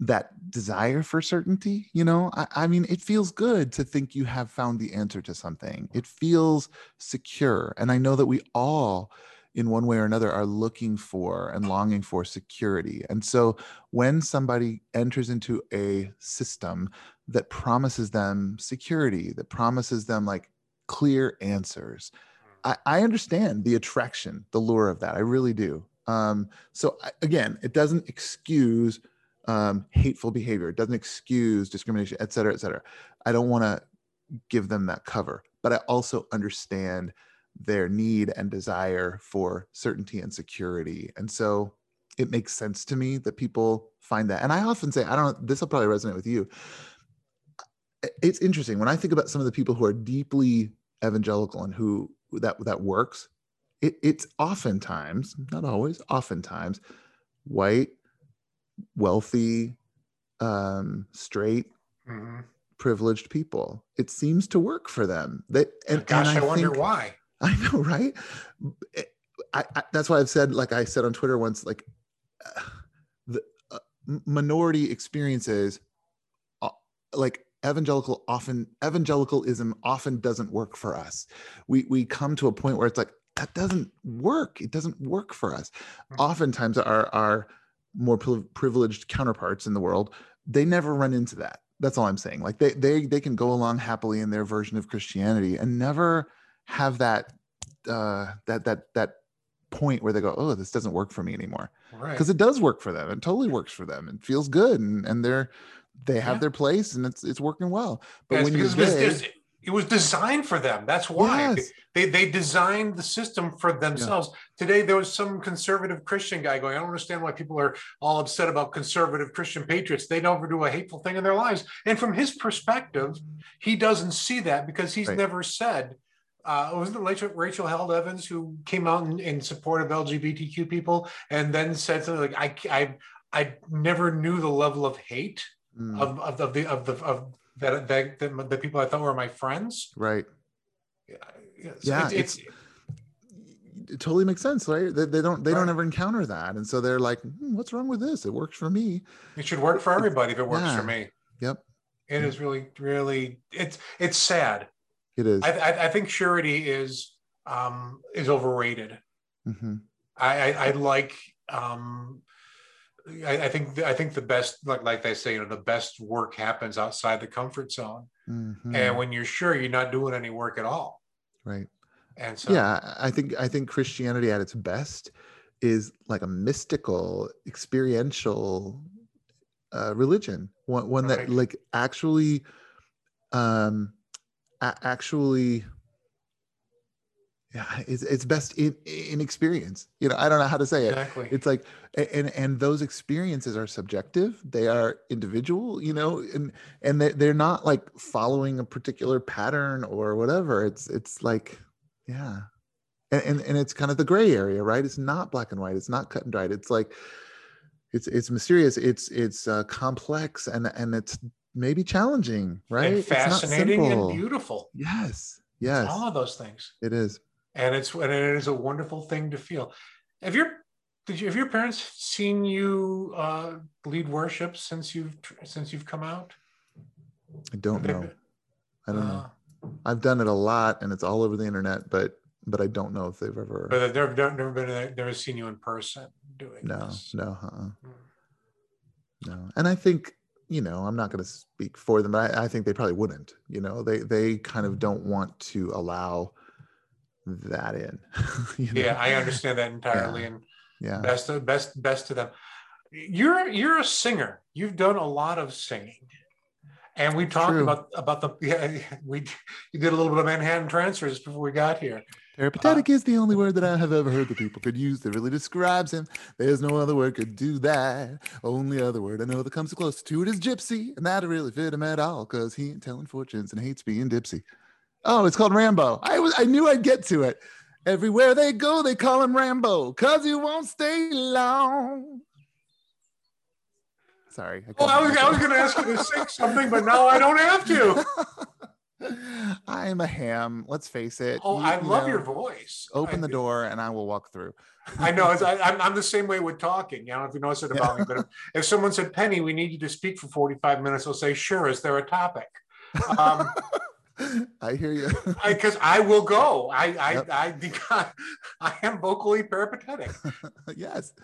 that desire for certainty you know? I, I mean it feels good to think you have found the answer to something. It feels secure. And i know that we all in one way or another are looking for and longing for security and so when somebody enters into a system that promises them security, that promises them like clear answers, I, I understand the attraction, the lure of that. I really do. Um, so I, again, it doesn't excuse um, hateful behavior. It doesn't excuse discrimination, et cetera, et cetera. I don't want to give them that cover, but I also understand their need and desire for certainty and security. And so it makes sense to me that people find that. And I often say, I don't, this will probably resonate with you. It's interesting when I think about some of the people who are deeply evangelical and who that that works. It, it's oftentimes, not always, oftentimes, white, wealthy, um, straight, Mhm. privileged people. It seems to work for them. That and, gosh and i, wonder think- why I know, right? I, I, that's why I've said, like I said on Twitter once, like uh, the uh, minority experiences, uh, like evangelical often evangelicalism often doesn't work for us. We we come to a point where it's like that doesn't work. It doesn't work for us. Mhm. Oftentimes, our our more pri- privileged counterparts in the world, they never run into that. That's all I'm saying. Like they they they can go along happily in their version of Christianity and never have that uh that that that point where they go oh this doesn't work for me anymore right because it does work for them it totally works for them and feels good and and they're they have Yeah. their place and it's it's working well but Yes, when you're it was, gay, it was designed for them. That's why yes, they they designed the system for themselves. Today there was some conservative Christian guy going. I don't understand why people are all upset about conservative Christian patriots. They never do a hateful thing in their lives. And from his perspective, he doesn't see that because he's Right. never said. Uh, wasn't it Rachel, Rachel Held Evans who came out in, in support of LGBTQ people and then said something like, "I I I never knew the level of hate Mm, of, of, of the of the of that, that, that the people I thought were my friends. right Yeah, Yeah, it's, it's- it totally makes sense right they, they don't they don't ever encounter that and so they're like "Hmm, what's wrong with this it works for me it should work for everybody if it works Yeah. for me. yep It is really really it's it's sad. It is. I I, I think surety is um is overrated. hmm I I, I like um. I, I think I think the best like like they say you know the best work happens outside the comfort zone. Hmm and when you're sure you're not doing any work at all. Right. And so yeah i think i think christianity at its best is like a mystical experiential uh, religion. One, one that like actually um actually yeah it's, it's best in in experience. You know i don't know how to say it. Exactly. It's like and and those experiences are subjective. They are individual you know and and they, they're not like following a particular pattern or whatever. It's it's like yeah. And, and and it's kind of the gray area right? It's not black and white. It's not cut and dried. It's like it's it's mysterious. It's it's uh, complex and and it's maybe challenging right and It's fascinating and beautiful. yes It's yes all of those things. it is and it's and it is a wonderful thing to feel. Have your did you have your parents seen you uh, lead worship since you've since you've come out? i don't know been- i don't know uh, I've done it a lot and it's all over the internet, but but I don't know if they've ever But they've never, never been never seen you in person doing no this. no uh-uh. Mm. no. And I think you know I'm not going to speak for them, but I, I think they probably wouldn't. You know, they they kind of don't mm-hmm. want to allow that in. you know? Yeah, I understand that entirely, yeah. and yeah, best to, best best to them. You're you're a singer. You've done a lot of singing, and we talked True. about about the yeah we you did a little bit of Manhattan transfers before we got here. Peripatetic is the only word that I have ever heard that people could use that really describes him. There's no other word could do that. Only other word I know that comes close to it is gypsy, and that'll really fit him at all, cause he ain't telling fortunes and hates being dipsy. Oh, it's called Rambo. I was I knew I'd get to it. Everywhere they go, they call him Rambo, cause he won't stay long. Sorry. Oh, I was, I was going to ask you to sing something, but now I don't have to. I am a ham. Let's face it. Oh, You- I you love know, your voice. Open I the door and I will walk through. I know. I, I'm, I'm the same way with talking. I don't know if you notice it about me, but if, if someone said, Penny, we need you to speak for 45 minutes, I'll say, sure. Is there a topic? Um, I hear you. because I, will go. I, I, Yep. I, I, am vocally peripatetic. yes.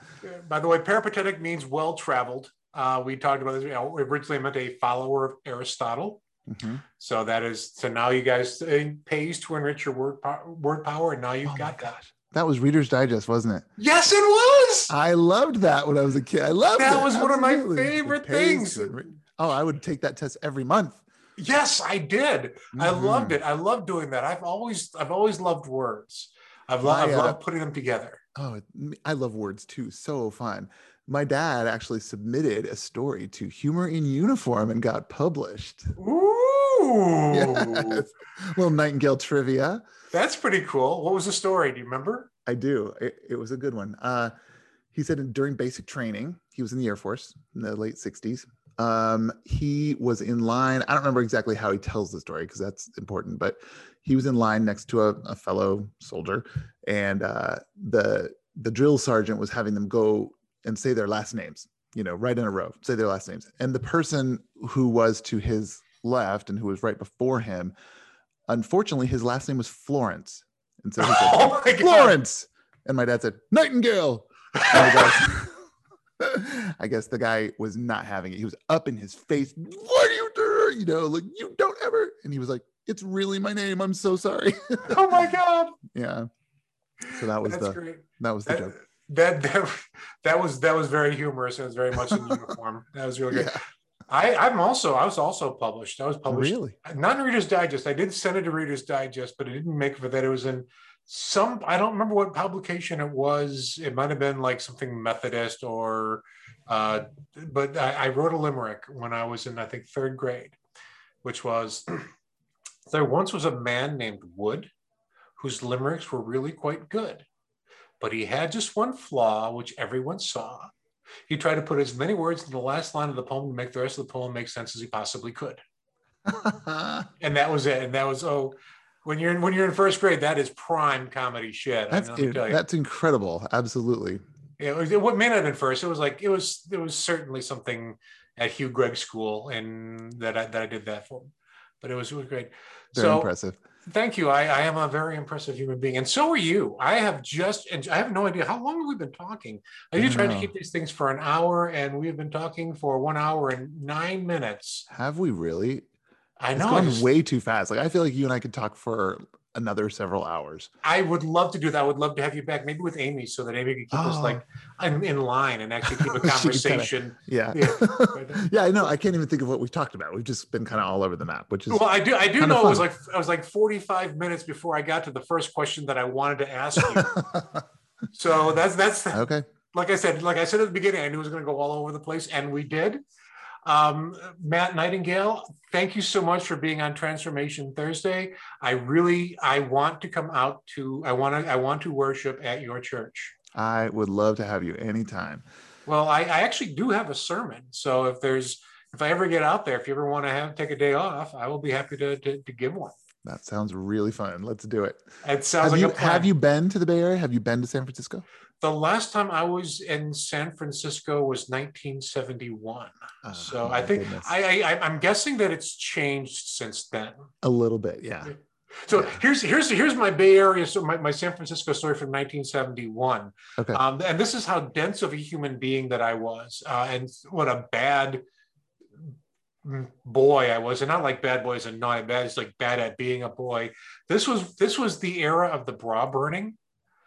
By the way, peripatetic means well traveled. Uh, we talked about this. You know, originally meant a follower of Aristotle. Mhm. So that is so now you guys uh, pays to enrich your word power, word power, and now you've Oh got that. That was Reader's Digest, wasn't it? Yes, it was. I loved that when I was a kid. I loved That it. was one of my favorite things. to enrich- Oh, I would take that test every month. Yes, I did. I Mhm. loved it. I love doing that. I've always, I've always loved words. I've, lo- My, I've uh, loved putting them together. Oh, I love words too. So fun. My dad actually submitted a story to Humor in Uniform and got published. Ooh, Yes. Little Nightingale trivia. that's pretty cool. What was the story? Do you remember? I do. It, it was a good one. Uh, he said during basic training, he was in the Air Force in the late 60s. Um, he was in line. I don't remember exactly how he tells the story because that's important, but he was in line next to a, a fellow soldier, and uh, the the drill sergeant was having them go and say their last names, you know, right in a row, say their last names. And the person who was to his left and who was right before him, unfortunately, his last name was Florence. And so he said, Oh my god! Florence. And my dad said, Nightingale. And I, guess, I guess the guy was not having it. He was up in his face. What are you doing? You know, like, you don't ever. And he was like, It's really my name. I'm so sorry. Oh my god! yeah. So that was That's the great. that was the That, joke. That that that was that was very humorous. It was very much in uniform. That was really good. Yeah. I, I'm also I was also published. I was published Really? not in Reader's Digest. I did send it to Reader's Digest, but it didn't make for that. It was in some I don't remember what publication it was. It might have been like something Methodist or uh, but I, I wrote a limerick when I was in I think third grade, which was there once was a man named Wood whose limericks were really quite good, but he had just one flaw which everyone saw. He tried to put as many words in the last line of the poem to make the rest of the poem make sense as he possibly could and that was it. And that was oh, when you're in, when you're in first grade, that is prime comedy shit. that's I mean, let tell you. that's incredible. Absolutely. Yeah, it was, it, what may not have been first. It was like it was it was certainly something at Hugh Gregg School, and that I, that I did that for. But it was it was great. Very so impressive. Thank you. I, I am a very impressive human being, and so are you. I have just and I have no idea how long have we been talking. I I usually try to keep these things for an hour, and we have been talking for one hour and nine minutes. Have we really? I It's know. I gone way too fast. Like I feel like you and I could talk for another several hours. I would love to do that. I would love to have you back, maybe with Amy, so that Amy could keep us Oh. like in, in line and actually keep a could kinda- conversation. Yeah. Yeah. Yeah. I know. I can't even think of what we've talked about. We've just been kind of all over the map, which is Well, I do. I do know it was like I was like forty five minutes before I got to the first question that I wanted to ask you. so that's that's okay. like I said. Like I said at the beginning, I knew it was going to go all over the place, and we did. Um, Matt Nightingale, thank you so much for being on Transformation Thursday. I really, I want to come out to, I want to, I want to worship at your church. I would love to have you anytime. Well, I, I actually do have a sermon. So if there's if I ever get out there, if you ever want to have take a day off, I will be happy to to, to give one. That sounds really fun. Let's do it. It sounds Have like you a plan. have you been to the Bay Area? Have you been to San Francisco? The last time I was in San Francisco was 1971. Oh, so I think goodness. I, I I'm guessing that it's changed since then. a little bit, yeah. So Yeah. here's here's here's my Bay Area, so my, my San Francisco story from 1971. Okay. Um, and this is how dense of a human being that I was, uh, and what a bad boy I was, and not like bad boys and not bad, it's like bad at being a boy. This was this was the era of the bra burning.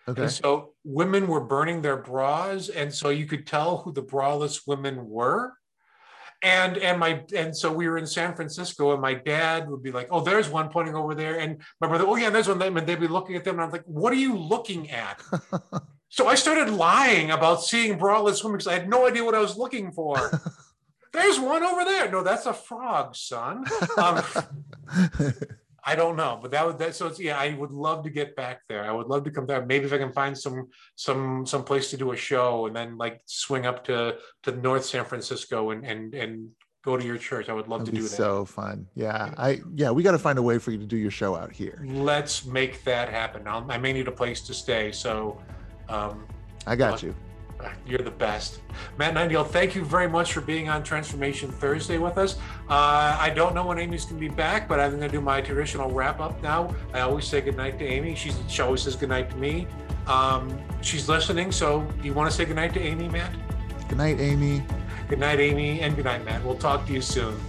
Okay. And so women were burning their bras, and so you could tell who the braless women were. And and my and so we were in San Francisco, and my dad would be like, "Oh, there's one pointing over there," and my brother, "Oh yeah, there's one." And they'd be looking at them, and I'm like, "What are you looking at?" so I started lying about seeing braless women because I had no idea what I was looking for. there's one over there. No, that's a frog, son. Um, I don't know, but that would that so it's yeah. I would love to get back there. I would love to come there. Maybe if I can find some some some place to do a show and then like swing up to to North San Francisco and and and go to your church. I would love That'd to be do that. so fun. Yeah. I yeah, we got to find a way for you to do your show out here. Let's make that happen. I'll, I may need a place to stay, so um, I got you. You're the best. Matt Nightingale, thank you very much for being on Transformation Thursday with us. Uh, I don't know when Amy's going to be back, but I'm going to do my traditional wrap up now. I always say goodnight to Amy. She's, she always says goodnight to me. Um, she's listening, so do you want to say goodnight to Amy, Matt? Good night, Amy. Good night, Amy, and good night, Matt. We'll talk to you soon.